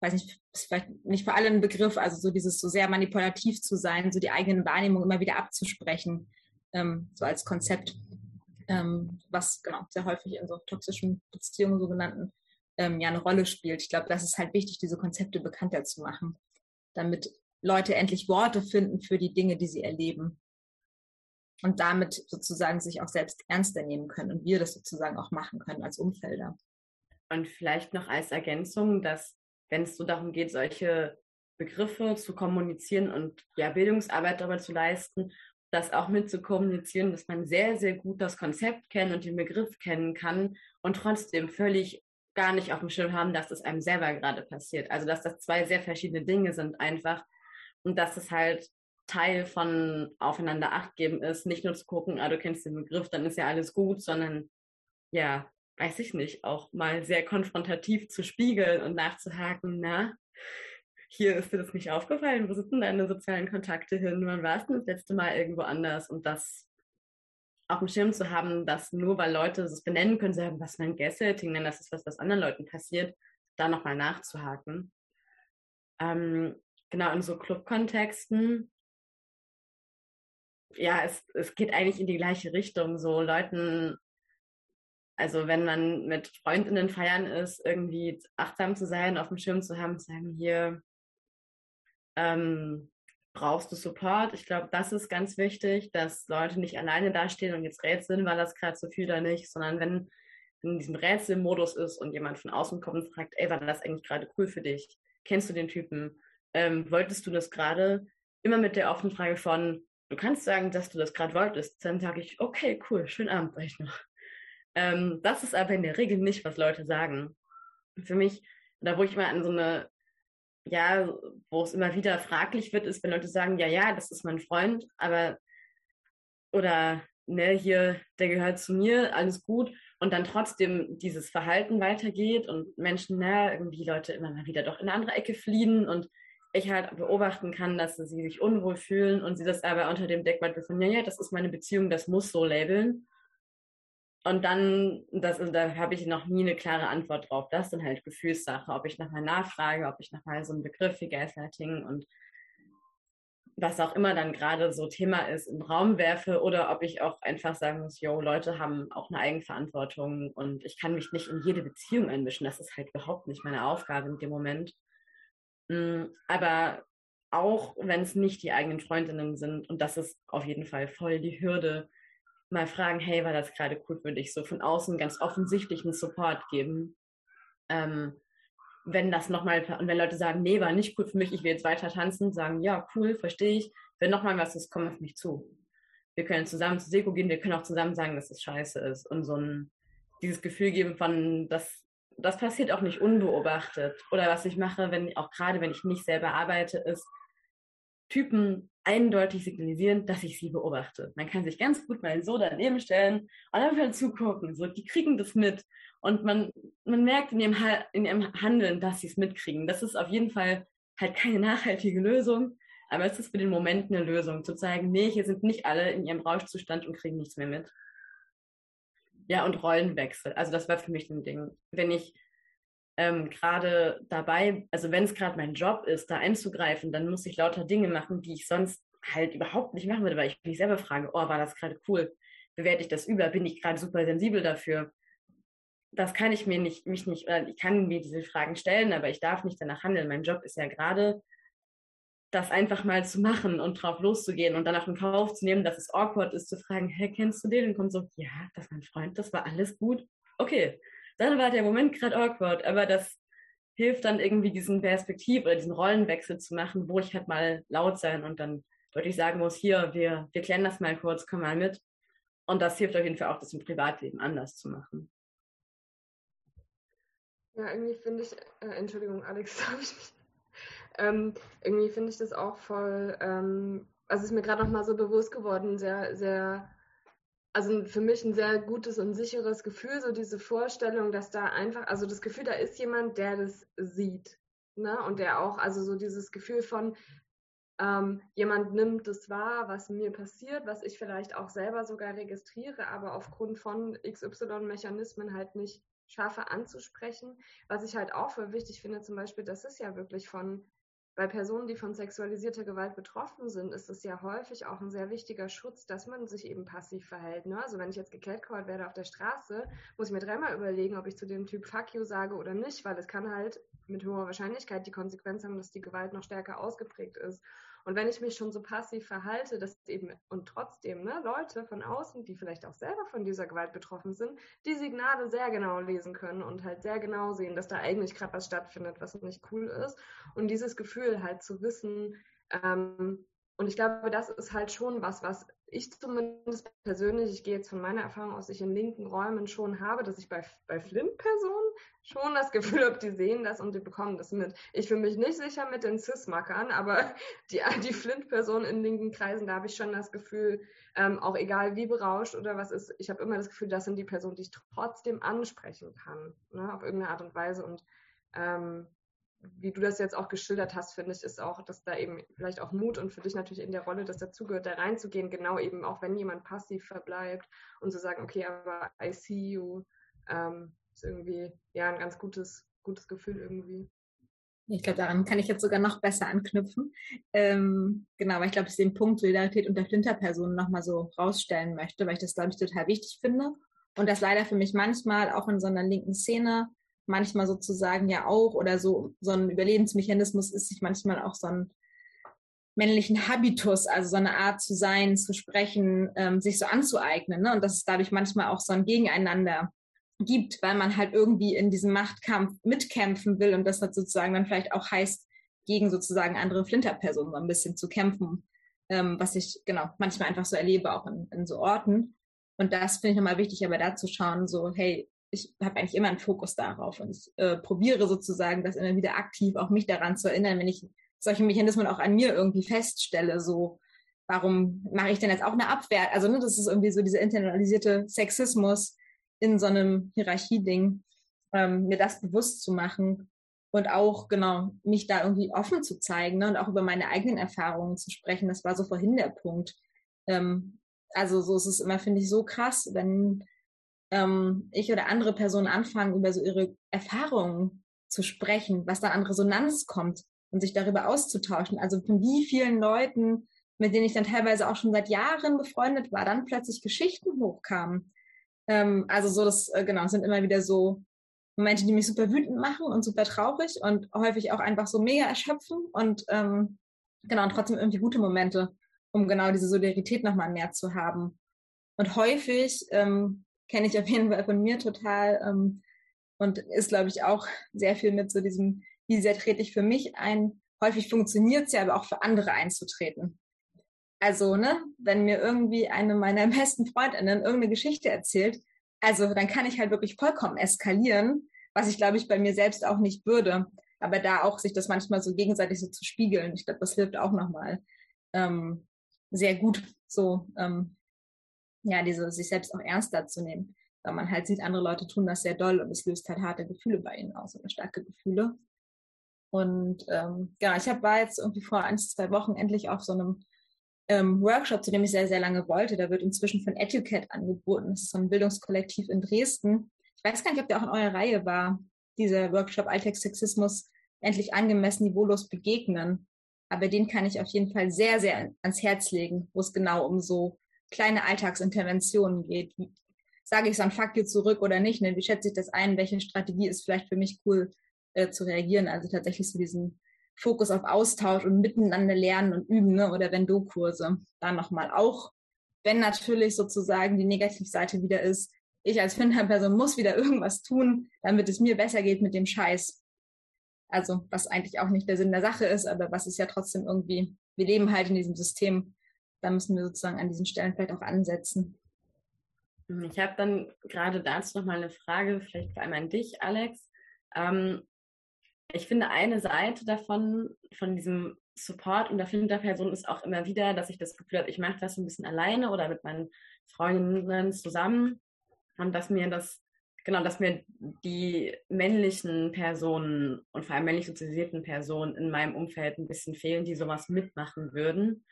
weiß nicht, ist vielleicht nicht für alle ein Begriff, also so dieses so sehr manipulativ zu sein, so die eigenen Wahrnehmungen immer wieder abzusprechen, ähm, so als Konzept, ähm, was genau sehr häufig in so toxischen Beziehungen sogenannten ähm, ja eine Rolle spielt. Ich glaube, das ist halt wichtig, diese Konzepte bekannter zu machen, damit Leute endlich Worte finden für die Dinge, die sie erleben und damit sozusagen sich auch selbst ernster nehmen können und wir das sozusagen auch machen können als Umfelder. Und vielleicht noch als Ergänzung, dass wenn es so darum geht, solche Begriffe zu kommunizieren und ja, Bildungsarbeit darüber zu leisten, das auch mit zu kommunizieren, dass man sehr, sehr gut das Konzept kennen und den Begriff kennen kann und trotzdem völlig gar nicht auf dem Schirm haben, dass das einem selber gerade passiert. Also dass das zwei sehr verschiedene Dinge sind einfach und dass es halt Teil von aufeinander Acht geben ist, nicht nur zu gucken, ah, du kennst den Begriff, dann ist ja alles gut, sondern ja, weiß ich nicht, auch mal sehr konfrontativ zu spiegeln und nachzuhaken, na, hier ist dir das nicht aufgefallen, wo sind denn deine sozialen Kontakte hin, wann warst du das letzte Mal irgendwo anders und das auf dem Schirm zu haben, dass nur weil Leute es benennen können, sagen, was für ein Gaslighting, denn das ist was, was anderen Leuten passiert, da nochmal nachzuhaken. Ähm, genau in so Clubkontexten ja, es, es geht eigentlich in die gleiche Richtung. So Leuten, also wenn man mit Freundinnen feiern ist, irgendwie achtsam zu sein, auf dem Schirm zu haben, zu sagen, hier ähm, brauchst du Support. Ich glaube, das ist ganz wichtig, dass Leute nicht alleine dastehen und jetzt rätseln, war das gerade so viel oder nicht, sondern wenn in diesem Rätselmodus ist und jemand von außen kommt und fragt, ey, war das eigentlich gerade cool für dich? Kennst du den Typen? Ähm, wolltest du das gerade? Immer mit der offenen Frage von, du kannst sagen, dass du das gerade wolltest. Dann sage ich, okay, cool, schönen Abend euch noch. Ähm, das ist aber in der Regel nicht, was Leute sagen. Für mich, da wo ich mal an so eine, ja, wo es immer wieder fraglich wird, ist, wenn Leute sagen, ja, ja, das ist mein Freund, aber, oder, ne, hier, der gehört zu mir, alles gut, und dann trotzdem dieses Verhalten weitergeht und Menschen, ne, irgendwie Leute immer mal wieder doch in eine andere Ecke fliehen und ich halt beobachten kann, dass sie sich unwohl fühlen und sie das aber unter dem Deckmantel von, ja, ja, das ist meine Beziehung, das muss so labeln. Und dann, das, also da habe ich noch nie eine klare Antwort drauf. Das dann halt Gefühlssache, ob ich nochmal nachfrage, ob ich nochmal so einen Begriff wie Gaslighting und was auch immer dann gerade so Thema ist, im Raum werfe oder ob ich auch einfach sagen muss, yo, Leute haben auch eine Eigenverantwortung und ich kann mich nicht in jede Beziehung einmischen. Das ist halt überhaupt nicht meine Aufgabe in dem Moment. Mm, aber auch wenn es nicht die eigenen Freundinnen sind, und das ist auf jeden Fall voll die Hürde, mal fragen, hey, war das gerade cool für dich? So von außen ganz offensichtlichen Support geben. Ähm, wenn das nochmal, und wenn Leute sagen, nee, war nicht cool für mich, ich will jetzt weiter tanzen, sagen, ja, cool, verstehe ich. Wenn nochmal was ist, komm auf mich zu. Wir können zusammen zu Seko gehen, wir können auch zusammen sagen, dass es scheiße ist. Und so ein, dieses Gefühl geben von, das das passiert auch nicht unbeobachtet. Oder was ich mache, wenn auch gerade wenn ich nicht selber arbeite, ist Typen eindeutig signalisieren, dass ich sie beobachte. Man kann sich ganz gut mal so daneben stellen und einfach zugucken. So, die kriegen das mit. Und man, man merkt in ihrem, in ihrem Handeln, dass sie es mitkriegen. Das ist auf jeden Fall halt keine nachhaltige Lösung, aber es ist für den Moment eine Lösung, zu zeigen, nee, hier sind nicht alle in ihrem Rauschzustand und kriegen nichts mehr mit. Ja, und Rollenwechsel. Also das war für mich ein Ding. Wenn ich ähm, gerade dabei, also wenn es gerade mein Job ist, da einzugreifen, dann muss ich lauter Dinge machen, die ich sonst halt überhaupt nicht machen würde, weil ich mich selber frage, oh, war das gerade cool? Bewerte ich das über? Bin ich gerade super sensibel dafür? Das kann ich mir nicht, mich nicht, oder ich kann mir diese Fragen stellen, aber ich darf nicht danach handeln. Mein Job ist ja gerade, das einfach mal zu machen und drauf loszugehen und dann auch in Kauf zu nehmen, dass es awkward ist, zu fragen, hey, kennst du den? Und kommt so, ja, das ist mein Freund, das war alles gut. Okay, dann war der Moment gerade awkward, aber das hilft dann irgendwie diesen Perspektiv oder diesen Rollenwechsel zu machen, wo ich halt mal laut sein und dann deutlich sagen muss, hier, wir, wir klären das mal kurz, komm mal mit. Und das hilft auf jeden Fall auch, das im Privatleben anders zu machen. Ja, irgendwie finde ich, äh, Entschuldigung, Alex, habe ich mich ähm, irgendwie finde ich das auch voll, ähm, also ist mir gerade noch mal so bewusst geworden, sehr, sehr, also für mich ein sehr gutes und sicheres Gefühl, so diese Vorstellung, dass da einfach, also das Gefühl, da ist jemand, der das sieht. Ne? Und der auch, also so dieses Gefühl von, ähm, jemand nimmt das wahr, was mir passiert, was ich vielleicht auch selber sogar registriere, aber aufgrund von XY-Mechanismen halt nicht schaffe anzusprechen. Was ich halt auch für wichtig finde, zum Beispiel, das ist ja wirklich von bei Personen, die von sexualisierter Gewalt betroffen sind, ist es ja häufig auch ein sehr wichtiger Schutz, dass man sich eben passiv verhält. Ne? Also wenn ich jetzt gecatcallt werde auf der Straße, muss ich mir dreimal überlegen, ob ich zu dem Typ Fuck you sage oder nicht, weil es kann halt mit hoher Wahrscheinlichkeit die Konsequenz haben, dass die Gewalt noch stärker ausgeprägt ist. Und wenn ich mich schon so passiv verhalte, dass eben und trotzdem ne, Leute von außen, die vielleicht auch selber von dieser Gewalt betroffen sind, die Signale sehr genau lesen können und halt sehr genau sehen, dass da eigentlich gerade was stattfindet, was nicht cool ist. Und dieses Gefühl halt zu wissen, ähm, und ich glaube, das ist halt schon was, was ich zumindest persönlich, ich gehe jetzt von meiner Erfahrung aus, ich in linken Räumen schon habe, dass ich bei, bei Flint-Personen schon das Gefühl habe, die sehen das und die bekommen das mit. Ich fühle mich nicht sicher mit den Cis-Mackern, aber die, die Flint-Personen in linken Kreisen, da habe ich schon das Gefühl, ähm, auch egal wie berauscht oder was ist, ich habe immer das Gefühl, das sind die Personen, die ich trotzdem ansprechen kann, ne, auf irgendeine Art und Weise. Und ähm, wie du das jetzt auch geschildert hast, finde ich, ist auch, dass da eben vielleicht auch Mut und für dich natürlich in der Rolle, dass dazugehört, da reinzugehen, genau eben auch wenn jemand passiv verbleibt und zu sagen, okay, aber I see you, ähm, ist irgendwie ja ein ganz gutes, gutes Gefühl irgendwie. Ich glaube, daran kann ich jetzt sogar noch besser anknüpfen. Ähm, genau, weil ich glaube, dass ich den Punkt Solidarität unter Flinterpersonen nochmal so rausstellen möchte, weil ich das, glaube ich, total wichtig finde. Und das leider für mich manchmal auch in so einer linken Szene, manchmal sozusagen ja auch, oder so, so ein Überlebensmechanismus ist, sich manchmal auch so einen männlichen Habitus, also so eine Art zu sein, zu sprechen, ähm, sich so anzueignen. Ne? Und dass es dadurch manchmal auch so ein Gegeneinander gibt, weil man halt irgendwie in diesem Machtkampf mitkämpfen will und das hat sozusagen dann vielleicht auch heißt, gegen sozusagen andere Flinterpersonen so ein bisschen zu kämpfen, ähm, was ich genau manchmal einfach so erlebe, auch in, in so Orten. Und das finde ich nochmal wichtig, aber da zu schauen, so, hey, ich habe eigentlich immer einen Fokus darauf und ich äh, probiere sozusagen, das immer wieder aktiv auch mich daran zu erinnern, wenn ich solche Mechanismen auch an mir irgendwie feststelle, so, warum mache ich denn jetzt auch eine Abwehr? Also, ne, das ist irgendwie so dieser internalisierte Sexismus, in so einem Hierarchieding, ähm, mir das bewusst zu machen und auch genau mich da irgendwie offen zu zeigen ne, und auch über meine eigenen Erfahrungen zu sprechen. Das war so vorhin der Punkt. Ähm, also so ist es immer, finde ich, so krass, wenn ähm, ich oder andere Personen anfangen, über so ihre Erfahrungen zu sprechen, was da an Resonanz kommt und sich darüber auszutauschen. Also von wie vielen Leuten, mit denen ich dann teilweise auch schon seit Jahren befreundet war, dann plötzlich Geschichten hochkamen ähm, also so, das, äh, genau, sind immer wieder so Momente, die mich super wütend machen und super traurig und häufig auch einfach so mega erschöpfen und ähm, genau, und trotzdem irgendwie gute Momente, um genau diese Solidarität nochmal mehr zu haben. Und häufig ähm, kenne ich auf jeden Fall von mir total ähm, und ist, glaube ich, auch sehr viel mit so diesem, wie sehr trete ich für mich ein. Häufig funktioniert es ja aber auch für andere einzutreten. Also, ne, wenn mir irgendwie eine meiner besten Freundinnen irgendeine Geschichte erzählt, also dann kann ich halt wirklich vollkommen eskalieren, was ich glaube ich bei mir selbst auch nicht würde. Aber da auch sich das manchmal so gegenseitig so zu spiegeln, ich glaube, das hilft auch nochmal ähm, sehr gut, so ähm, ja, diese sich selbst auch ernster zu nehmen. Weil man halt sieht, andere Leute tun das sehr doll und es löst halt harte Gefühle bei ihnen aus oder starke Gefühle. Und ähm, genau, ich hab, war jetzt irgendwie vor ein, zwei Wochen endlich auf so einem ähm, Workshop, zu dem ich sehr, sehr lange wollte. Da wird inzwischen von Educat angeboten. Das ist so ein Bildungskollektiv in Dresden. Ich weiß gar nicht, ob der auch in eurer Reihe war, dieser Workshop Alltagssexismus endlich angemessen niveaulos begegnen. Aber den kann ich auf jeden Fall sehr, sehr ans Herz legen, wo es genau um so kleine Alltagsinterventionen geht. Sage ich so ein Fuck you zurück oder nicht? Ne? Wie schätze ich das ein? Welche Strategie ist vielleicht für mich cool äh, zu reagieren? Also tatsächlich so diesen Fokus auf Austausch und miteinander lernen und üben, ne? oder wenn du Kurse. Dann nochmal auch, wenn natürlich sozusagen die Negativseite wieder ist, ich als Finderperson muss wieder irgendwas tun, damit es mir besser geht mit dem Scheiß. Also, was eigentlich auch nicht der Sinn der Sache ist, aber was ist ja trotzdem irgendwie, wir leben halt in diesem System. Da müssen wir sozusagen an diesen Stellen vielleicht auch ansetzen. Ich habe dann gerade dazu noch mal eine Frage, vielleicht vor allem an dich, Alex. Ähm, ich finde, eine Seite davon, von diesem Support und der Person ist auch immer wieder, dass ich das Gefühl habe, ich mache das ein bisschen alleine oder mit meinen Freundinnen zusammen und dass mir das, genau, dass mir die männlichen Personen und vor allem männlich sozialisierten Personen in meinem Umfeld ein bisschen fehlen, die sowas mitmachen würden.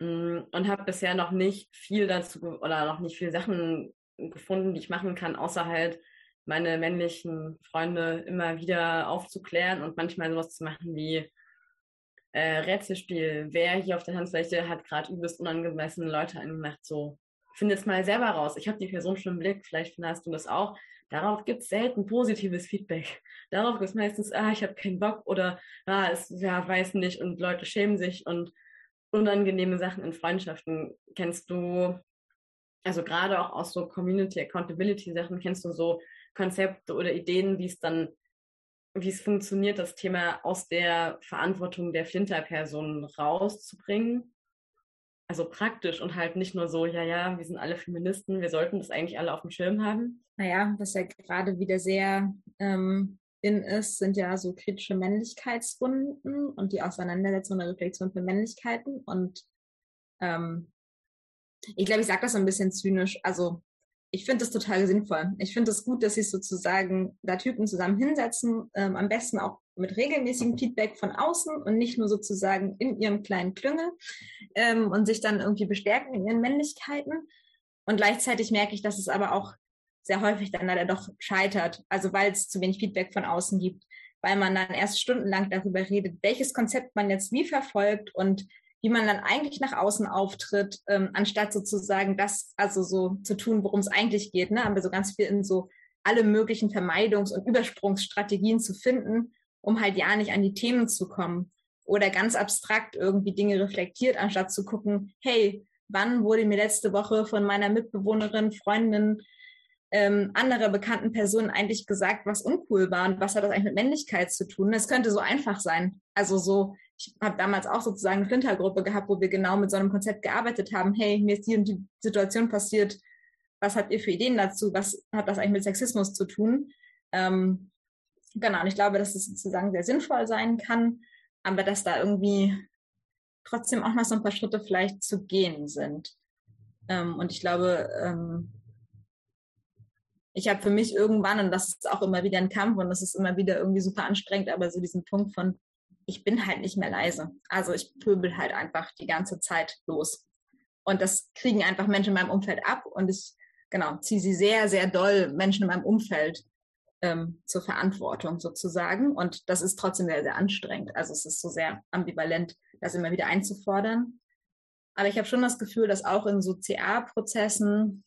Mm, und habe bisher noch nicht viel dazu oder noch nicht viele Sachen gefunden, die ich machen kann, außer halt meine männlichen Freunde immer wieder aufzuklären und manchmal sowas zu machen wie äh, Rätselspiel. Wer hier auf der Tanzfläche hat gerade übelst unangemessene Leute angemacht? So, finde es mal selber raus. Ich habe die Person schon im Blick, vielleicht findest du das auch. Darauf gibt es selten positives Feedback. Darauf gibt es meistens, ah, ich habe keinen Bock oder ah, es ja, weiß nicht und Leute schämen sich und unangenehme Sachen in Freundschaften. Kennst du, also gerade auch aus so Community Accountability Sachen, kennst du so Konzepte oder Ideen, wie es dann, wie es funktioniert, das Thema aus der Verantwortung der Flinterpersonen rauszubringen. Also praktisch und halt nicht nur so, ja, ja, wir sind alle Feministen, wir sollten das eigentlich alle auf dem Schirm haben. Naja, was ja gerade wieder sehr ähm, in ist, sind ja so kritische Männlichkeitsrunden und die Auseinandersetzung der Reflexion für Männlichkeiten. Und ähm, ich glaube, ich sage das ein bisschen zynisch. Also ich finde das total sinnvoll. Ich finde es gut, dass sich sozusagen da Typen zusammen hinsetzen, ähm, am besten auch mit regelmäßigem Feedback von außen und nicht nur sozusagen in ihrem kleinen Klüngel ähm, und sich dann irgendwie bestärken in ihren Männlichkeiten. Und gleichzeitig merke ich, dass es aber auch sehr häufig dann leider doch scheitert, also weil es zu wenig Feedback von außen gibt. weil man dann erst stundenlang darüber redet, welches Konzept man jetzt wie verfolgt und wie man dann eigentlich nach außen auftritt, ähm, anstatt sozusagen das also so zu tun, worum es eigentlich geht. Ne? Haben wir so ganz viel in so alle möglichen Vermeidungs- und Übersprungsstrategien zu finden, um halt ja nicht an die Themen zu kommen oder ganz abstrakt irgendwie Dinge reflektiert, anstatt zu gucken, hey, wann wurde mir letzte Woche von meiner Mitbewohnerin, Freundin, ähm, anderer bekannten Personen eigentlich gesagt, was uncool war und was hat das eigentlich mit Männlichkeit zu tun? Es könnte so einfach sein. Also so, ich habe damals auch sozusagen eine Flintergruppe gehabt, wo wir genau mit so einem Konzept gearbeitet haben. Hey, mir ist die und die Situation passiert. Was habt ihr für Ideen dazu? Was hat das eigentlich mit Sexismus zu tun? Ähm, genau, und ich glaube, dass es sozusagen sehr sinnvoll sein kann, aber dass da irgendwie trotzdem auch noch so ein paar Schritte vielleicht zu gehen sind. Ähm, und ich glaube, ähm, ich habe für mich irgendwann, und das ist auch immer wieder ein Kampf und das ist immer wieder irgendwie super anstrengend, aber so diesen Punkt von, ich bin halt nicht mehr leise. Also ich pöbel halt einfach die ganze Zeit los. Und das kriegen einfach Menschen in meinem Umfeld ab und ich, genau, ziehe sie sehr, sehr doll Menschen in meinem Umfeld ähm, zur Verantwortung sozusagen. Und das ist trotzdem sehr, sehr anstrengend. Also es ist so sehr ambivalent, das immer wieder einzufordern. Aber ich habe schon das Gefühl, dass auch in so CA-Prozessen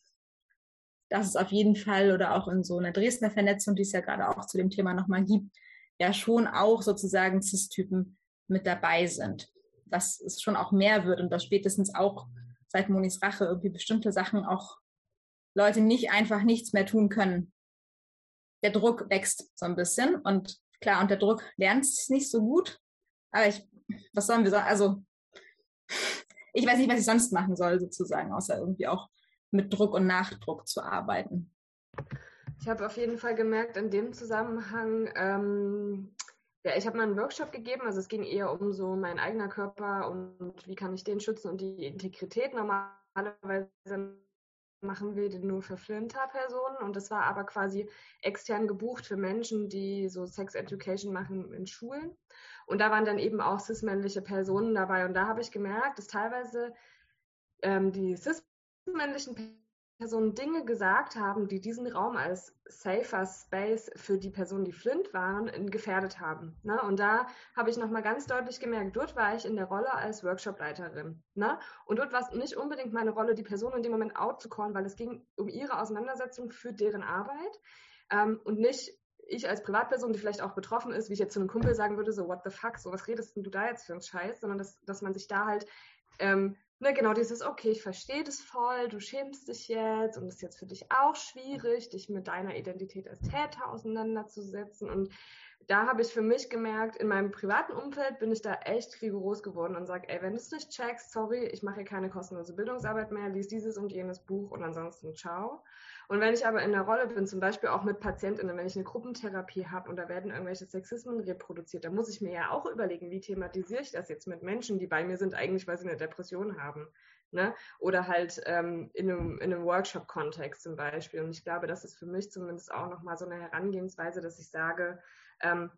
dass es auf jeden Fall oder auch in so einer Dresdner Vernetzung, die es ja gerade auch zu dem Thema nochmal gibt, ja schon auch sozusagen CIS-Typen mit dabei sind. Dass es schon auch mehr wird und dass spätestens auch seit Monis Rache irgendwie bestimmte Sachen auch Leute nicht einfach nichts mehr tun können. Der Druck wächst so ein bisschen und klar, unter Druck lernt es nicht so gut. Aber ich, was sollen wir sagen? Also, ich weiß nicht, was ich sonst machen soll, sozusagen, außer irgendwie auch mit Druck und Nachdruck zu arbeiten? Ich habe auf jeden Fall gemerkt, in dem Zusammenhang, ähm, ja, ich habe mal einen Workshop gegeben, also es ging eher um so mein eigener Körper und wie kann ich den schützen und die Integrität. Normalerweise machen wir den nur für Flinter-Personen und das war aber quasi extern gebucht für Menschen, die so Sex Education machen in Schulen. Und da waren dann eben auch cis-männliche Personen dabei und da habe ich gemerkt, dass teilweise ähm, die cis männlichen Personen Dinge gesagt haben, die diesen Raum als safer Space für die Personen, die Flint waren, gefährdet haben. Ne? Und da habe ich nochmal ganz deutlich gemerkt, dort war ich in der Rolle als Workshopleiterin. Ne? Und dort war es nicht unbedingt meine Rolle, die Person in dem Moment out zu callen, weil es ging um ihre Auseinandersetzung für deren Arbeit ähm, und nicht ich als Privatperson, die vielleicht auch betroffen ist, wie ich jetzt zu einem Kumpel sagen würde, so what the fuck, so was redest denn du da jetzt für einen Scheiß, sondern dass, dass man sich da halt ähm, ne, genau dieses, okay, ich verstehe das voll, du schämst dich jetzt und es ist jetzt für dich auch schwierig, dich mit deiner Identität als Täter auseinanderzusetzen. Und da habe ich für mich gemerkt, in meinem privaten Umfeld bin ich da echt rigoros geworden und sage, ey, wenn du es nicht checkst, sorry, ich mache hier keine kostenlose Bildungsarbeit mehr, lies dieses und jenes Buch und ansonsten ciao. Und wenn ich aber in der Rolle bin, zum Beispiel auch mit PatientInnen, wenn ich eine Gruppentherapie habe und da werden irgendwelche Sexismen reproduziert, dann muss ich mir ja auch überlegen, wie thematisiere ich das jetzt mit Menschen, die bei mir sind, eigentlich weil sie eine Depression haben. Ne? Oder halt ähm, in einem, in einem Workshop-Kontext zum Beispiel. Und ich glaube, das ist für mich zumindest auch nochmal so eine Herangehensweise, dass ich sage, ähm,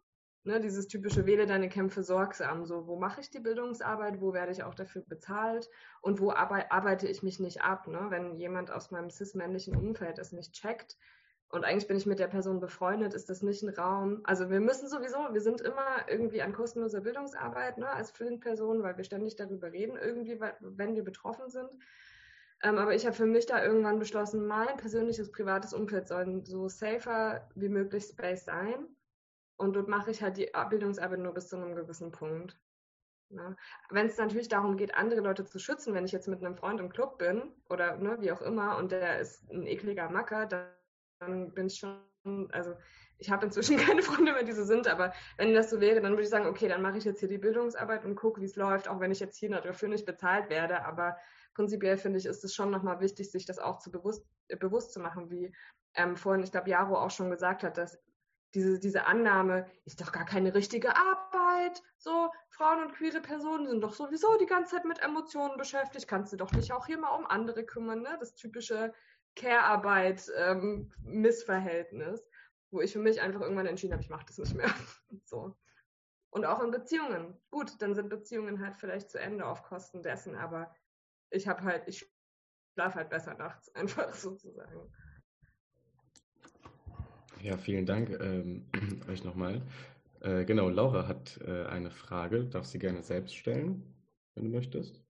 ne, dieses typische wähle deine Kämpfe sorgsam. So, wo mache ich die Bildungsarbeit, wo werde ich auch dafür bezahlt und wo arbeite ich mich nicht ab, ne? wenn jemand aus meinem cis-männlichen Umfeld es nicht checkt. Und eigentlich bin ich mit der Person befreundet, ist das nicht ein Raum. Also wir müssen sowieso, wir sind immer irgendwie an kostenloser Bildungsarbeit ne, als Flint-Person, weil wir ständig darüber reden, irgendwie, wenn wir betroffen sind. Ähm, aber ich habe für mich da irgendwann beschlossen, mein persönliches privates Umfeld soll so safer wie möglich Space sein. Und dort mache ich halt die Bildungsarbeit nur bis zu einem gewissen Punkt. Ne? Wenn es natürlich darum geht, andere Leute zu schützen, wenn ich jetzt mit einem Freund im Club bin oder ne, wie auch immer und der ist ein ekliger Macker, dann bin ich schon, also ich habe inzwischen keine Freunde mehr, die so sind, aber wenn das so wäre, dann würde ich sagen, okay, dann mache ich jetzt hier die Bildungsarbeit und gucke, wie es läuft, auch wenn ich jetzt hier dafür nicht bezahlt werde. Aber prinzipiell finde ich, ist es schon nochmal wichtig, sich das auch zu bewusst, äh, bewusst zu machen, wie ähm, vorhin, ich glaube, Jaro auch schon gesagt hat, dass diese, diese Annahme ist doch gar keine richtige Arbeit. So, Frauen und queere Personen sind doch sowieso die ganze Zeit mit Emotionen beschäftigt. Kannst du doch nicht auch hier mal um andere kümmern, ne? Das typische Care-Arbeit-Missverhältnis, ähm, wo ich für mich einfach irgendwann entschieden habe, ich mache das nicht mehr. so. Und auch in Beziehungen. Gut, dann sind Beziehungen halt vielleicht zu Ende auf Kosten dessen, aber ich habe halt, ich schlafe halt besser nachts, einfach sozusagen. Ja, vielen Dank ähm, euch nochmal. Äh, genau, Laura hat äh, eine Frage, darf sie gerne selbst stellen, wenn du möchtest.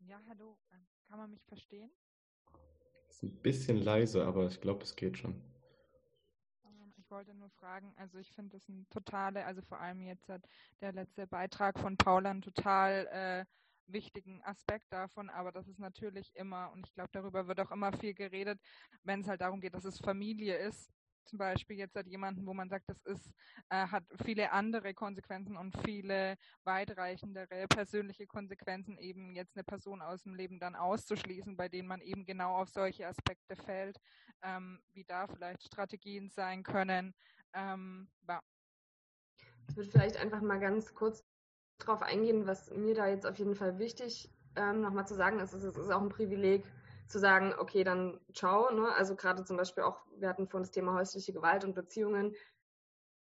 Ja, hallo, ähm, kann man mich verstehen? Ist ein bisschen leise, aber ich glaube, es geht schon. Ähm, ich wollte nur fragen, also ich finde das ein totale, also vor allem jetzt hat der letzte Beitrag von Paula ein total äh, wichtigen Aspekt davon, aber das ist natürlich immer, und ich glaube, darüber wird auch immer viel geredet, wenn es halt darum geht, dass es Familie ist. Zum Beispiel jetzt hat jemanden, wo man sagt, das ist, äh, hat viele andere Konsequenzen und viele weitreichendere persönliche Konsequenzen, eben jetzt eine Person aus dem Leben dann auszuschließen, bei denen man eben genau auf solche Aspekte fällt, ähm, wie da vielleicht Strategien sein können. Ähm. Ich würde vielleicht einfach mal ganz kurz drauf eingehen, was mir da jetzt auf jeden Fall wichtig ähm, nochmal zu sagen ist. Es ist auch ein Privileg zu sagen, okay, dann ciao. Ne? Also gerade zum Beispiel auch, wir hatten vorhin das Thema häusliche Gewalt und Beziehungen.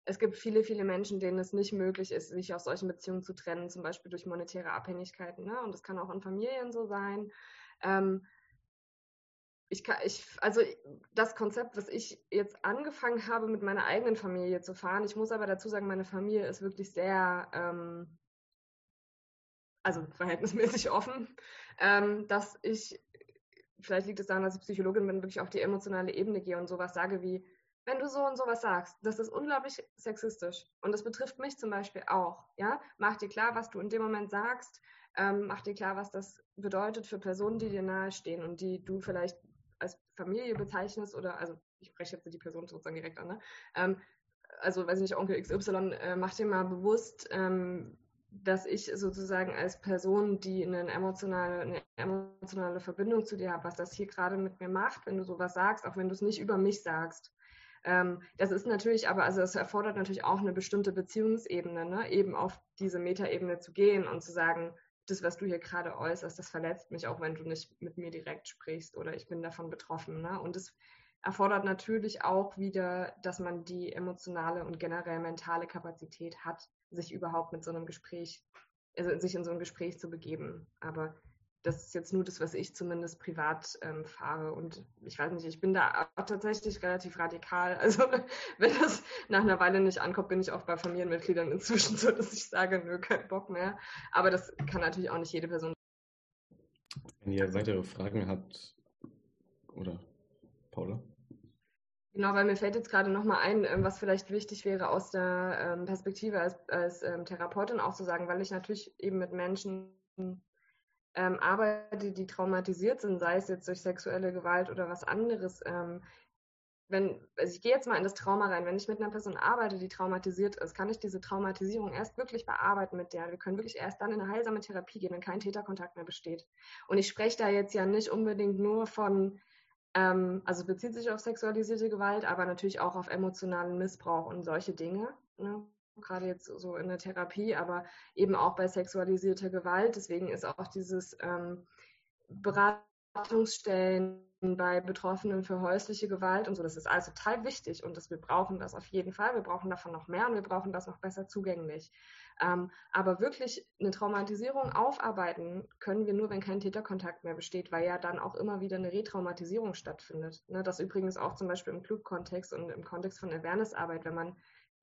Es gibt viele, viele Menschen, denen es nicht möglich ist, sich aus solchen Beziehungen zu trennen, zum Beispiel durch monetäre Abhängigkeiten. Ne? Und das kann auch in Familien so sein. Ähm, ich kann, ich, also das Konzept, was ich jetzt angefangen habe, mit meiner eigenen Familie zu fahren, ich muss aber dazu sagen, meine Familie ist wirklich sehr ähm, also verhältnismäßig offen, ähm, dass ich, vielleicht liegt es daran, dass ich Psychologin bin, wirklich auf die emotionale Ebene gehe und sowas sage wie, wenn du so und sowas sagst, das ist unglaublich sexistisch. Und das betrifft mich zum Beispiel auch. Ja? Mach dir klar, was du in dem Moment sagst. Ähm, mach dir klar, was das bedeutet für Personen, die dir nahestehen und die du vielleicht als Familie bezeichnest oder, also ich spreche jetzt die Person sozusagen direkt an, ne? Ähm, also weiß ich nicht, Onkel XY, äh, mach dir mal bewusst, ähm, dass ich sozusagen als Person, die eine emotionale, eine emotionale Verbindung zu dir habe, was das hier gerade mit mir macht, wenn du sowas sagst, auch wenn du es nicht über mich sagst. Ähm, das ist natürlich aber, also es erfordert natürlich auch eine bestimmte Beziehungsebene, ne? eben auf diese Metaebene zu gehen und zu sagen, das, was du hier gerade äußerst, das verletzt mich, auch wenn du nicht mit mir direkt sprichst oder ich bin davon betroffen. Ne? Und es erfordert natürlich auch wieder, dass man die emotionale und generell mentale Kapazität hat, sich überhaupt mit so einem Gespräch, also sich in so ein Gespräch zu begeben. Aber das ist jetzt nur das, was ich zumindest privat ähm, fahre. Und ich weiß nicht, ich bin da auch tatsächlich relativ radikal. Also wenn das nach einer Weile nicht ankommt, bin ich auch bei Familienmitgliedern inzwischen so, dass ich sage, nö, kein Bock mehr. Aber das kann natürlich auch nicht jede Person. Wenn ihr weitere Fragen habt, oder Paula? Genau, weil mir fällt jetzt gerade nochmal ein, ähm, was vielleicht wichtig wäre aus der ähm, Perspektive als, als ähm, Therapeutin auch zu sagen, weil ich natürlich eben mit Menschen ähm, arbeite, die traumatisiert sind, sei es jetzt durch sexuelle Gewalt oder was anderes. Ähm, wenn, also ich gehe jetzt mal in das Trauma rein, wenn ich mit einer Person arbeite, die traumatisiert ist, kann ich diese Traumatisierung erst wirklich bearbeiten mit der. Wir können wirklich erst dann in eine heilsame Therapie gehen, wenn kein Täterkontakt mehr besteht. Und ich spreche da jetzt ja nicht unbedingt nur von ähm, also bezieht sich auf sexualisierte Gewalt, aber natürlich auch auf emotionalen Missbrauch und solche Dinge. Ne? Gerade jetzt so in der Therapie, aber eben auch bei sexualisierter Gewalt. Deswegen ist auch dieses ähm, Beratungsstellen bei Betroffenen für häusliche Gewalt und so, das ist alles total wichtig und das, wir brauchen das auf jeden Fall. Wir brauchen davon noch mehr und wir brauchen das noch besser zugänglich. Ähm, aber wirklich eine Traumatisierung aufarbeiten können wir nur, wenn kein Täterkontakt mehr besteht, weil ja dann auch immer wieder eine Retraumatisierung stattfindet. Ne, das übrigens auch zum Beispiel im Club-Kontext und im Kontext von Awareness-Arbeit, wenn man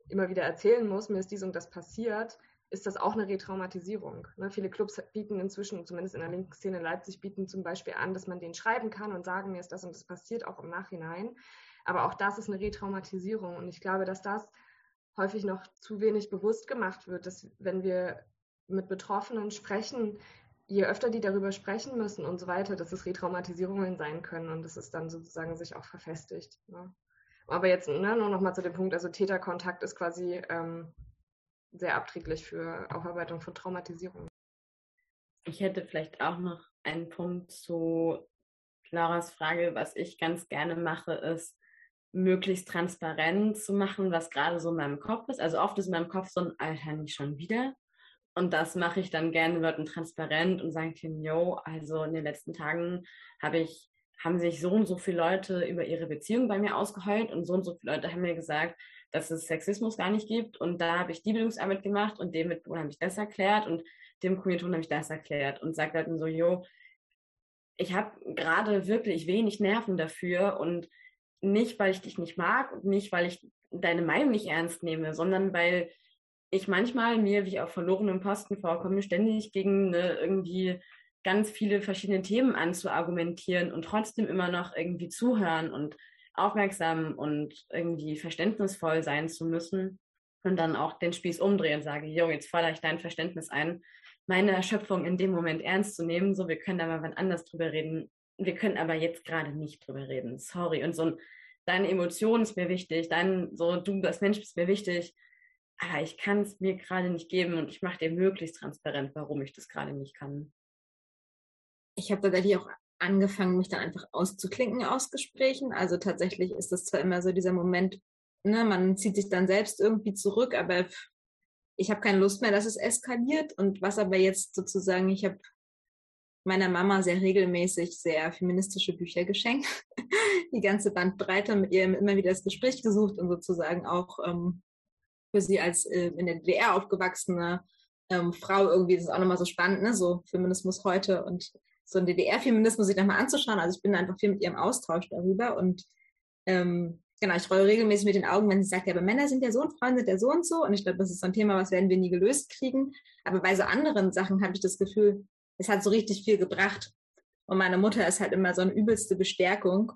immer wieder erzählen muss, mir ist dies und das passiert, ist das auch eine Retraumatisierung. Ne, viele Clubs bieten inzwischen, zumindest in der linken Szene Leipzig, bieten zum Beispiel an, dass man denen schreiben kann und sagen, mir ist das und das passiert, auch im Nachhinein. Aber auch das ist eine Retraumatisierung. Und ich glaube, dass das häufig noch zu wenig bewusst gemacht wird, dass wenn wir mit Betroffenen sprechen, je öfter die darüber sprechen müssen und so weiter, dass es Retraumatisierungen sein können und dass es dann sozusagen sich auch verfestigt. Ne? Aber jetzt ne, nur noch mal zu dem Punkt, also Täterkontakt ist quasi ähm, sehr abträglich für Aufarbeitung von Traumatisierung. Ich hätte vielleicht auch noch einen Punkt zu Claras Frage, was ich ganz gerne mache, ist, möglichst transparent zu machen, was gerade so in meinem Kopf ist. Also oft ist in meinem Kopf so ein Alter nicht schon wieder. Und das mache ich dann gerne Leuten transparent und sage denen, yo, also in den letzten Tagen habe ich, haben sich so und so viele Leute über ihre Beziehung bei mir ausgeheult und so und so viele Leute haben mir gesagt, dass es Sexismus gar nicht gibt. Und da habe ich die Bildungsarbeit gemacht und dem Mitbewohner habe ich das erklärt und dem Kommilitonen habe ich das erklärt und sage Leuten so, yo, ich habe gerade wirklich wenig Nerven dafür und nicht, weil ich dich nicht mag und nicht, weil ich deine Meinung nicht ernst nehme, sondern weil ich manchmal mir wie auf verlorenen Posten vorkomme, ständig gegen eine, irgendwie ganz viele verschiedene Themen anzuargumentieren und trotzdem immer noch irgendwie zuhören und aufmerksam und irgendwie verständnisvoll sein zu müssen und dann auch den Spieß umdrehen und sage, jo, jetzt fordere ich dein Verständnis ein, meine Erschöpfung in dem Moment ernst zu nehmen, so, wir können da mal wann anders drüber reden, wir können aber jetzt gerade nicht drüber reden, sorry. Und so ein, deine Emotion ist mir wichtig, dein, so, du als Mensch bist mir wichtig, aber ich kann es mir gerade nicht geben und ich mache dir möglichst transparent, warum ich das gerade nicht kann. Ich habe tatsächlich auch angefangen, mich dann einfach auszuklinken aus Gesprächen. Also tatsächlich ist das zwar immer so dieser Moment, ne, man zieht sich dann selbst irgendwie zurück, aber ich habe keine Lust mehr, dass es eskaliert. Und was aber jetzt sozusagen, ich habe meiner Mama sehr regelmäßig sehr feministische Bücher geschenkt. Die ganze Bandbreite mit ihr immer wieder das Gespräch gesucht und sozusagen auch ähm, für sie als äh, in der DDR aufgewachsene ähm, Frau irgendwie, das ist auch nochmal so spannend, ne? so Feminismus heute und so ein DDR-Feminismus sich nochmal anzuschauen. Also ich bin einfach viel mit ihrem Austausch darüber und ähm, genau, ich rolle regelmäßig mit den Augen, wenn sie sagt, ja, aber Männer sind ja so und Frauen sind ja so und so. Und ich glaube, das ist so ein Thema, was werden wir nie gelöst kriegen. Aber bei so anderen Sachen habe ich das Gefühl, es hat so richtig viel gebracht. Und meine Mutter ist halt immer so eine übelste Bestärkung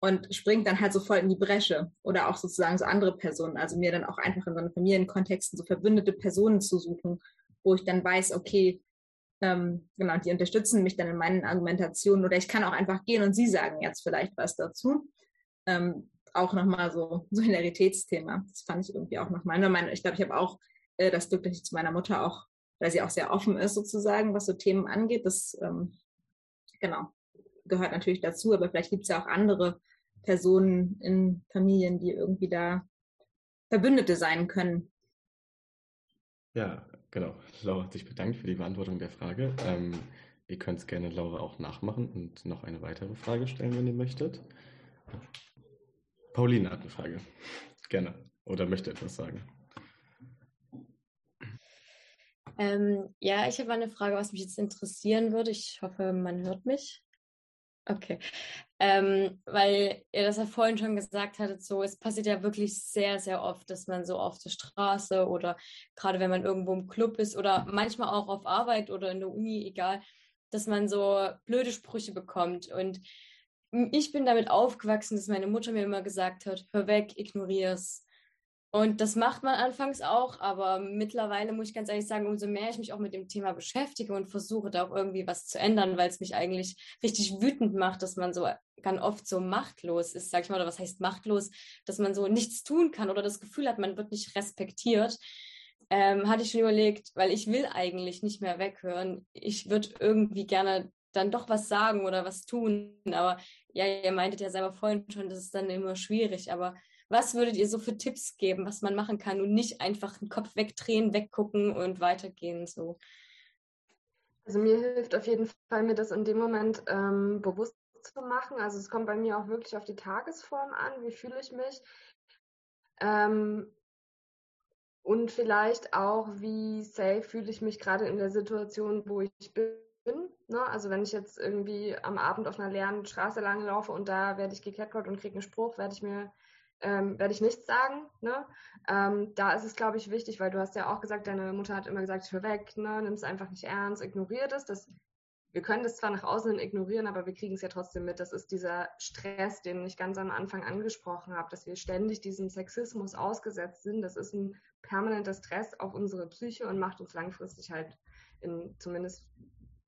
und springt dann halt so voll in die Bresche. Oder auch sozusagen so andere Personen. Also mir dann auch einfach in so einen Familienkontexten so verbündete Personen zu suchen, wo ich dann weiß, okay, ähm, genau, die unterstützen mich dann in meinen Argumentationen oder ich kann auch einfach gehen und sie sagen jetzt vielleicht was dazu. Ähm, auch nochmal so Solidaritätsthema. Das fand ich irgendwie auch nochmal. Ich glaube, ich habe auch äh, das Glück, dass ich zu meiner Mutter auch, weil sie auch sehr offen ist sozusagen, was so Themen angeht. Das ähm, genau gehört natürlich dazu, aber vielleicht gibt es ja auch andere Personen in Familien, die irgendwie da Verbündete sein können. Ja, Genau, Laura hat sich bedankt für die Beantwortung der Frage. Ähm, ihr könnt es gerne Laura auch nachmachen und noch eine weitere Frage stellen, wenn ihr möchtet. Pauline hat eine Frage. Gerne. Oder möchte etwas sagen. Ähm, ja, ich habe eine Frage, was mich jetzt interessieren würde. Ich hoffe, man hört mich. Okay. Ähm, weil ihr das ja vorhin schon gesagt hattet, so, es passiert ja wirklich sehr, sehr oft, dass man so auf der Straße oder gerade wenn man irgendwo im Club ist oder manchmal auch auf Arbeit oder in der Uni, egal, dass man so blöde Sprüche bekommt. Und ich bin damit aufgewachsen, dass meine Mutter mir immer gesagt hat, hör weg, ignorier's. Und das macht man anfangs auch, aber mittlerweile muss ich ganz ehrlich sagen, umso mehr ich mich auch mit dem Thema beschäftige und versuche da auch irgendwie was zu ändern, weil es mich eigentlich richtig wütend macht, dass man so ganz oft so machtlos ist, sag ich mal, oder was heißt machtlos, dass man so nichts tun kann oder das Gefühl hat, man wird nicht respektiert. Ähm, hatte ich schon überlegt, weil ich will eigentlich nicht mehr weghören. Ich würde irgendwie gerne dann doch was sagen oder was tun, aber ja, ihr meintet ja selber vorhin schon, das ist dann immer schwierig, aber was würdet ihr so für Tipps geben, was man machen kann und nicht einfach den Kopf wegdrehen, weggucken und weitergehen so? Also mir hilft auf jeden Fall, mir das in dem Moment ähm, bewusst zu machen. Also es kommt bei mir auch wirklich auf die Tagesform an, wie fühle ich mich. Ähm, und vielleicht auch, wie safe fühle ich mich gerade in der Situation, wo ich bin. Ne? Also wenn ich jetzt irgendwie am Abend auf einer leeren Straße lang laufe und da werde ich gecatcallt und kriege einen Spruch, werde ich mir ähm, werde ich nichts sagen. Ne? Ähm, da ist es, glaube ich, wichtig, weil du hast ja auch gesagt, deine Mutter hat immer gesagt, hör weg, ne? nimm es einfach nicht ernst, ignoriere das. das. Wir können das zwar nach außen hin ignorieren, aber wir kriegen es ja trotzdem mit. Das ist dieser Stress, den ich ganz am Anfang angesprochen habe, dass wir ständig diesem Sexismus ausgesetzt sind. Das ist ein permanenter Stress auf unsere Psyche und macht uns langfristig halt in zumindest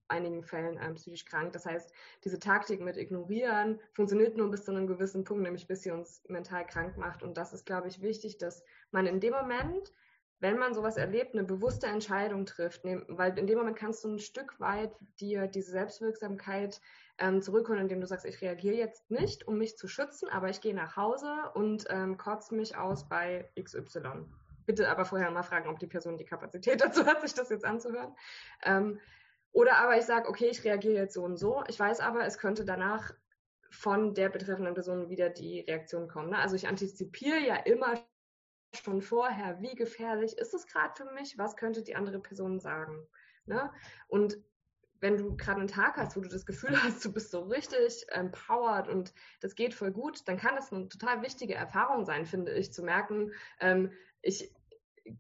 einigen Fällen ähm, psychisch krank. Das heißt, diese Taktik mit Ignorieren funktioniert nur bis zu einem gewissen Punkt, nämlich bis sie uns mental krank macht. Und das ist, glaube ich, wichtig, dass man in dem Moment, wenn man sowas erlebt, eine bewusste Entscheidung trifft. Weil in dem Moment kannst du ein Stück weit dir diese Selbstwirksamkeit ähm, zurückholen, indem du sagst, ich reagiere jetzt nicht, um mich zu schützen, aber ich gehe nach Hause und ähm, kotze mich aus bei XY. Bitte aber vorher mal fragen, ob die Person die Kapazität dazu hat, sich das jetzt anzuhören. Ähm, oder aber ich sage, okay, ich reagiere jetzt so und so. Ich weiß aber, es könnte danach von der betreffenden Person wieder die Reaktion kommen. Ne? Also ich antizipiere ja immer schon vorher, wie gefährlich ist es gerade für mich, was könnte die andere Person sagen. Ne? Und wenn du gerade einen Tag hast, wo du das Gefühl hast, du bist so richtig empowered und das geht voll gut, dann kann das eine total wichtige Erfahrung sein, finde ich, zu merken, ähm, ich,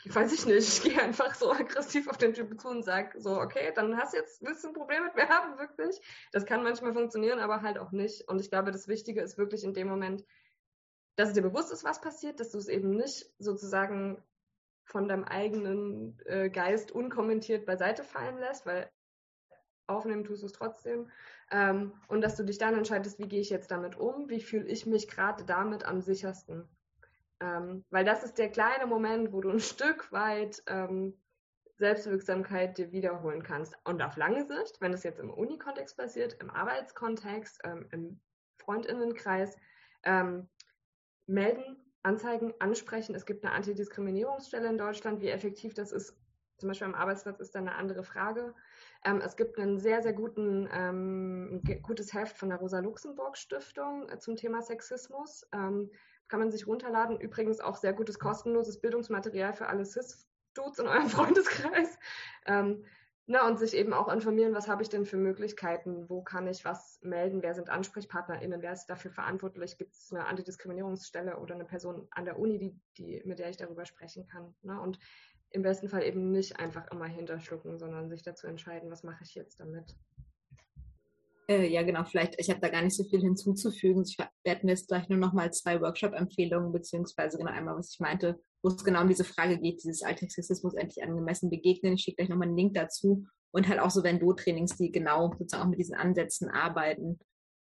weiß ich nicht, ich gehe einfach so aggressiv auf den Typen zu und sage so, okay, dann hast du jetzt, willst du ein Problem mit mir haben, wirklich? Das kann manchmal funktionieren, aber halt auch nicht. Und ich glaube, das Wichtige ist wirklich in dem Moment, dass es dir bewusst ist, was passiert, dass du es eben nicht sozusagen von deinem eigenen äh, Geist unkommentiert beiseite fallen lässt, weil aufnehmen tust du es trotzdem. Ähm, und dass du dich dann entscheidest, wie gehe ich jetzt damit um, wie fühle ich mich gerade damit am sichersten. Ähm, weil das ist der kleine Moment, wo du ein Stück weit ähm, Selbstwirksamkeit dir wiederholen kannst. Und auf lange Sicht, wenn das jetzt im Uni-Kontext passiert, im Arbeitskontext, ähm, im Freundinnenkreis, ähm, melden, anzeigen, ansprechen. Es gibt eine Antidiskriminierungsstelle in Deutschland. Wie effektiv das ist, zum Beispiel am Arbeitsplatz, ist dann eine andere Frage. Ähm, es gibt ein sehr, sehr guten, ähm, gutes Heft von der Rosa-Luxemburg-Stiftung äh, zum Thema Sexismus. Ähm, kann man sich runterladen. Übrigens auch sehr gutes kostenloses Bildungsmaterial für alle Cis-Dudes in eurem Freundeskreis. Ähm, na, und sich eben auch informieren, was habe ich denn für Möglichkeiten, wo kann ich was melden, wer sind AnsprechpartnerInnen, wer ist dafür verantwortlich, gibt es eine Antidiskriminierungsstelle oder eine Person an der Uni, die, die, mit der ich darüber sprechen kann. Ne? Und im besten Fall eben nicht einfach immer hinterschlucken, sondern sich dazu entscheiden, was mache ich jetzt damit. Äh, ja, genau, vielleicht, ich habe da gar nicht so viel hinzuzufügen. Ich werde mir jetzt gleich nur noch mal zwei Workshop-Empfehlungen, beziehungsweise genau einmal, was ich meinte, wo es genau um diese Frage geht, dieses Alltagssexismus endlich angemessen begegnen. Ich schicke gleich nochmal einen Link dazu. Und halt auch so Vendo-Trainings, die genau sozusagen auch mit diesen Ansätzen arbeiten,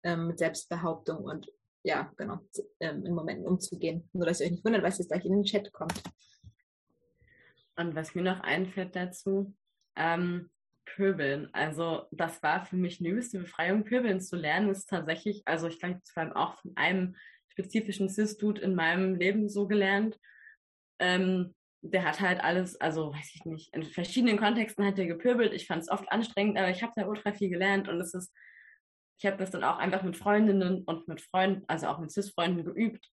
ähm, mit Selbstbehauptung und ja, genau, ähm, in Momenten umzugehen. Nur, dass ihr euch nicht wundert, was jetzt gleich in den Chat kommt. Und was mir noch einfällt dazu, ähm, Pöbeln. Also das war für mich eine übelste Befreiung. Pöbeln zu lernen ist tatsächlich, also ich glaube, vor allem auch von einem spezifischen Cis-Dude in meinem Leben so gelernt. Ähm, der hat halt alles, also weiß ich nicht, in verschiedenen Kontexten hat er gepöbelt. Ich fand es oft anstrengend, aber ich habe da ultra viel gelernt und es ist, ich habe das dann auch einfach mit Freundinnen und mit Freunden, also auch mit Cis-Freunden geübt.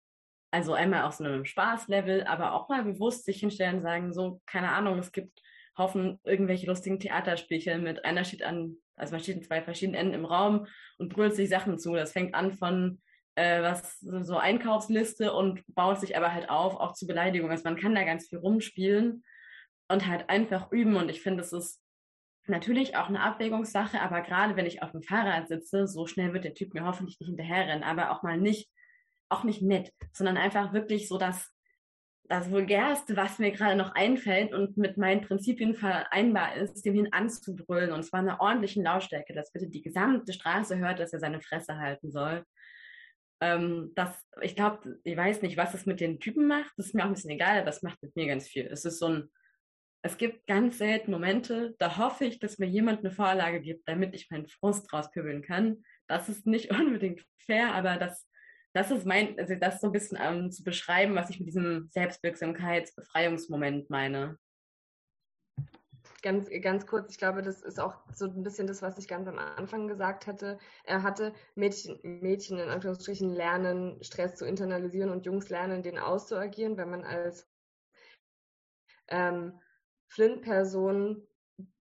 Also einmal auf so einem Spaßlevel, aber auch mal bewusst sich hinstellen und sagen, so, keine Ahnung, es gibt Haufen irgendwelche lustigen Theaterspielchen mit einer steht an, also man steht in zwei verschiedenen Enden im Raum und brüllt sich Sachen zu. Das fängt an von äh, was so Einkaufsliste und baut sich aber halt auf, auch zu Beleidigung. Also man kann da ganz viel rumspielen und halt einfach üben. Und ich finde, es ist natürlich auch eine Abwägungssache, aber gerade wenn ich auf dem Fahrrad sitze, so schnell wird der Typ mir hoffentlich nicht hinterherrennen, aber auch mal nicht auch nicht nett, sondern einfach wirklich so das, das Vulgärste, was mir gerade noch einfällt und mit meinen Prinzipien vereinbar ist, dem hin anzubrüllen. Und zwar in einer ordentlichen Lautstärke, dass bitte die gesamte Straße hört, dass er seine Fresse halten soll. Ähm, das, ich glaube, ich weiß nicht, was es mit den Typen macht. Das ist mir auch ein bisschen egal, aber das macht mit mir ganz viel. Es ist so ein, es gibt ganz selten Momente, da hoffe ich, dass mir jemand eine Vorlage gibt, damit ich meinen Frust rauspübeln kann. Das ist nicht unbedingt fair, aber das das ist mein, also das so ein bisschen ähm, zu beschreiben, was ich mit diesem Selbstwirksamkeitsbefreiungsmoment meine. Ganz, ganz kurz, ich glaube, das ist auch so ein bisschen das, was ich ganz am Anfang gesagt hatte. Er hatte Mädchen, Mädchen in Anführungsstrichen lernen, Stress zu internalisieren und Jungs lernen, den auszuagieren, wenn man als ähm, Flint-Person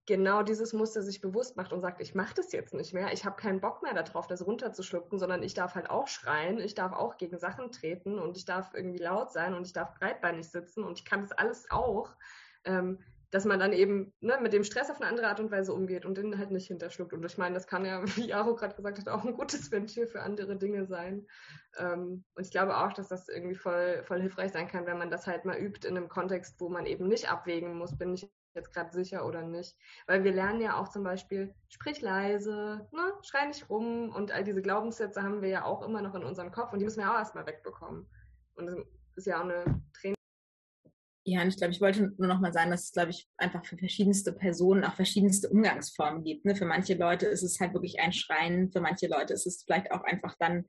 genau dieses Muster sich bewusst macht und sagt, ich mache das jetzt nicht mehr, ich habe keinen Bock mehr darauf, das runterzuschlucken, sondern ich darf halt auch schreien, ich darf auch gegen Sachen treten und ich darf irgendwie laut sein und ich darf breitbeinig sitzen und ich kann das alles auch, ähm, dass man dann eben ne, mit dem Stress auf eine andere Art und Weise umgeht und den halt nicht hinterschluckt. Und ich meine, das kann ja, wie Aro gerade gesagt hat, auch ein gutes Ventil für andere Dinge sein. Ähm, und ich glaube auch, dass das irgendwie voll, voll hilfreich sein kann, wenn man das halt mal übt in einem Kontext, wo man eben nicht abwägen muss, bin ich jetzt gerade sicher oder nicht. Weil wir lernen ja auch zum Beispiel, sprich leise, ne, schrei nicht rum und all diese Glaubenssätze haben wir ja auch immer noch in unserem Kopf und die müssen wir auch erstmal wegbekommen. Und das ist ja auch eine Training. Ja, und ich glaube, ich wollte nur noch mal sagen, dass es, glaube ich, einfach für verschiedenste Personen auch verschiedenste Umgangsformen gibt. Ne? Für manche Leute ist es halt wirklich ein Schreien, für manche Leute ist es vielleicht auch einfach dann,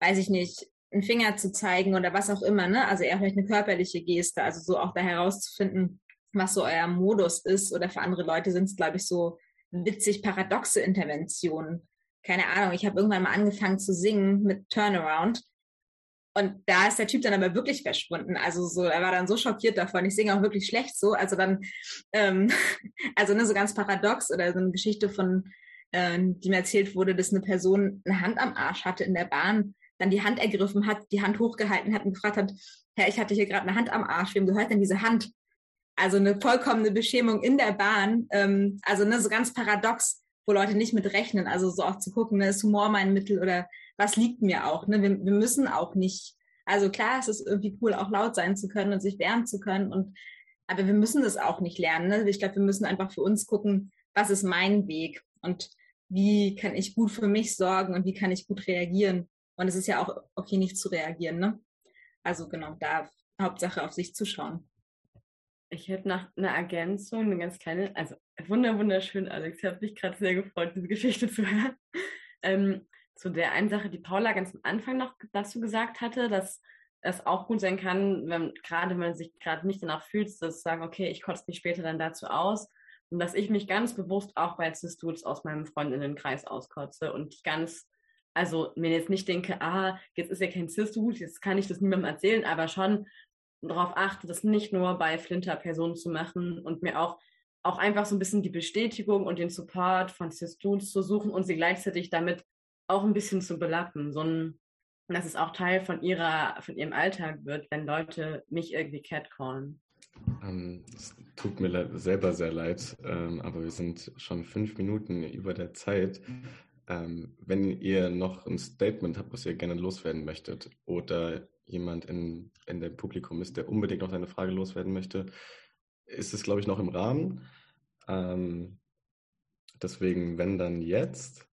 weiß ich nicht, einen Finger zu zeigen oder was auch immer, ne? Also eher vielleicht eine körperliche Geste, also so auch da herauszufinden, was so euer Modus ist. Oder für andere Leute sind es, glaube ich, so witzig paradoxe Interventionen. Keine Ahnung, ich habe irgendwann mal angefangen zu singen mit Turnaround. Und da ist der Typ dann aber wirklich verschwunden. Also so, er war dann so schockiert davon. Ich singe auch wirklich schlecht so. Also dann, ähm, also ne, so ganz paradox oder so eine Geschichte von, äh, die mir erzählt wurde, dass eine Person eine Hand am Arsch hatte in der Bahn, dann die Hand ergriffen hat, die Hand hochgehalten hat und gefragt hat, Herr, ich hatte hier gerade eine Hand am Arsch, wem gehört denn diese Hand? Also eine vollkommene Beschämung in der Bahn. Ähm, also ne, so ganz paradox, wo Leute nicht mit rechnen. Also so auch zu gucken, ne, ist Humor mein Mittel oder was liegt mir auch. Ne? Wir, wir müssen auch nicht, also klar, es ist irgendwie cool, auch laut sein zu können und sich wehren zu können. Und aber wir müssen das auch nicht lernen. Ne? Ich glaube, wir müssen einfach für uns gucken, was ist mein Weg und wie kann ich gut für mich sorgen und wie kann ich gut reagieren. Und es ist ja auch okay, nicht zu reagieren. Ne? Also genau, da Hauptsache auf sich zu schauen. Ich hätte nach einer Ergänzung, eine ganz kleine, also wunderschön, Alex. Ich habe mich gerade sehr gefreut, diese Geschichte zu hören. Ähm, zu der einen Sache, die Paula ganz am Anfang noch dazu gesagt hatte, dass es auch gut sein kann, wenn gerade wenn man sich gerade nicht danach fühlt, zu sagen, okay, ich kotze mich später dann dazu aus. Und dass ich mich ganz bewusst auch bei Cistudes aus meinem Freundinnenkreis auskotze und ganz, also mir jetzt nicht denke, ah, jetzt ist ja kein Cistud, jetzt kann ich das niemandem erzählen, aber schon darauf achte, das nicht nur bei Flinter-Personen zu machen und mir auch auch einfach so ein bisschen die Bestätigung und den Support von Cis-Dudes zu suchen und sie gleichzeitig damit auch ein bisschen zu belappen, so ein, dass es auch Teil von ihrer, von ihrem Alltag wird, wenn Leute mich irgendwie catcallen. Ähm, es tut mir selber sehr leid, ähm, aber wir sind schon fünf Minuten über der Zeit. Ähm, wenn ihr noch ein Statement habt, was ihr gerne loswerden möchtet, oder jemand in, in dem Publikum ist, der unbedingt noch seine Frage loswerden möchte, ist es, glaube ich, noch im Rahmen. Ähm, deswegen, wenn dann jetzt.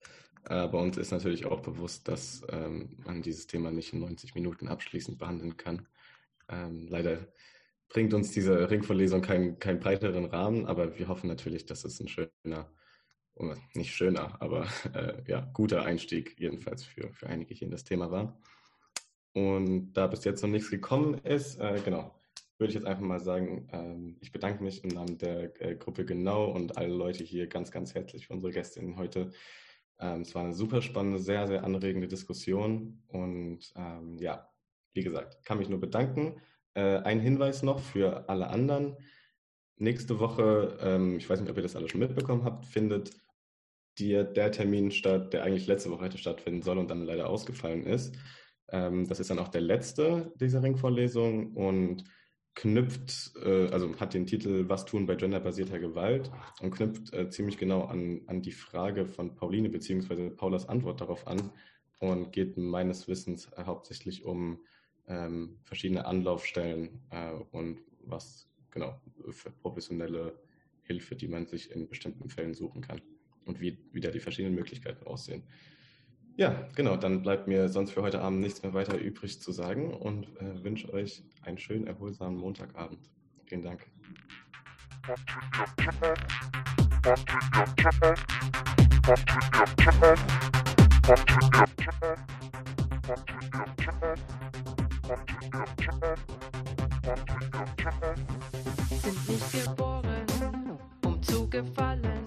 Aber uns ist natürlich auch bewusst, dass ähm, man dieses Thema nicht in 90 Minuten abschließend behandeln kann. Ähm, leider bringt uns diese Ringvorlesung keinen kein breiteren Rahmen, aber wir hoffen natürlich, dass es ein schöner, nicht schöner, aber äh, ja, guter Einstieg jedenfalls für, für einige hier in das Thema war. Und da bis jetzt noch nichts gekommen ist, äh, genau, würde ich jetzt einfach mal sagen, ähm, ich bedanke mich im Namen der äh, Gruppe Genau und alle Leute hier ganz, ganz herzlich für unsere Gästinnen heute. Ähm, es war eine super spannende, sehr, sehr anregende Diskussion und ähm, ja, wie gesagt, kann mich nur bedanken. Äh, ein Hinweis noch für alle anderen. Nächste Woche, ähm, ich weiß nicht, ob ihr das alle schon mitbekommen habt, findet die, der Termin statt, der eigentlich letzte Woche hätte stattfinden sollen und dann leider ausgefallen ist. Ähm, das ist dann auch der letzte dieser Ringvorlesung und knüpft, äh, also hat den Titel Was tun bei genderbasierter Gewalt und knüpft äh, ziemlich genau an, an die Frage von Pauline bzw. Paulas Antwort darauf an und geht meines Wissens hauptsächlich um ähm, verschiedene Anlaufstellen äh, und was genau für professionelle Hilfe, die man sich in bestimmten Fällen suchen kann und wie, wie da die verschiedenen Möglichkeiten aussehen. Ja, genau, dann bleibt mir sonst für heute Abend nichts mehr weiter übrig zu sagen und äh, wünsche euch einen schönen, erholsamen Montagabend. Vielen Dank. Sind nicht geboren, um zu gefallen.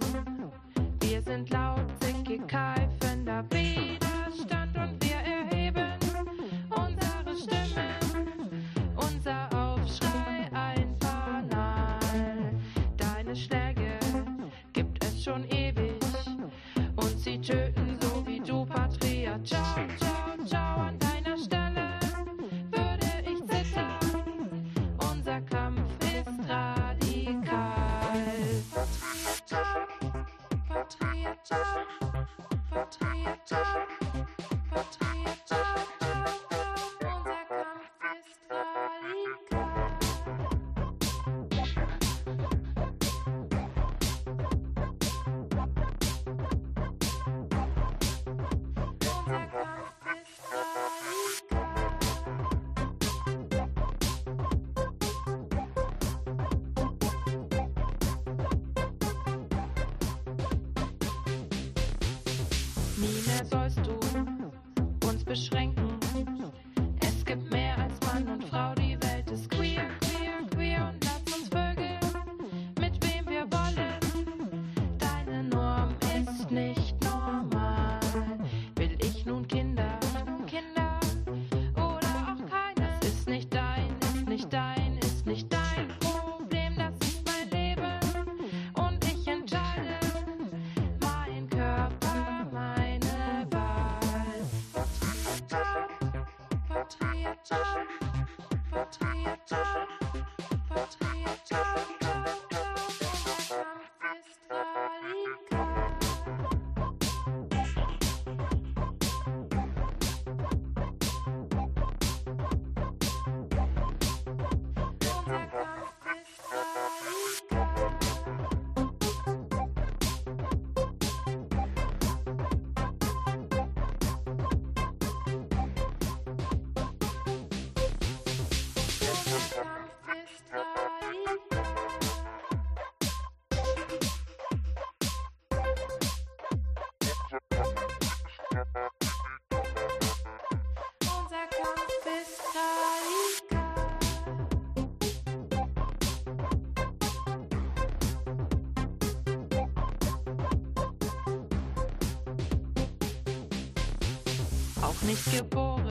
Wir sind laut, auch nicht geboren.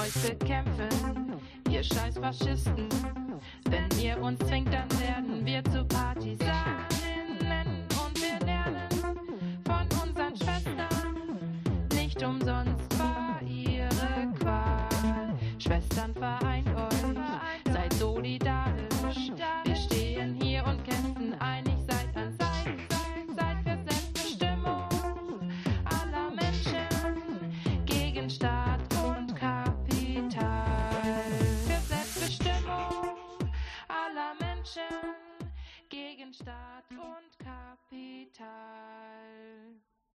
euch bekämpfen, ihr scheiß Faschisten. Wenn ihr uns zwingt, dann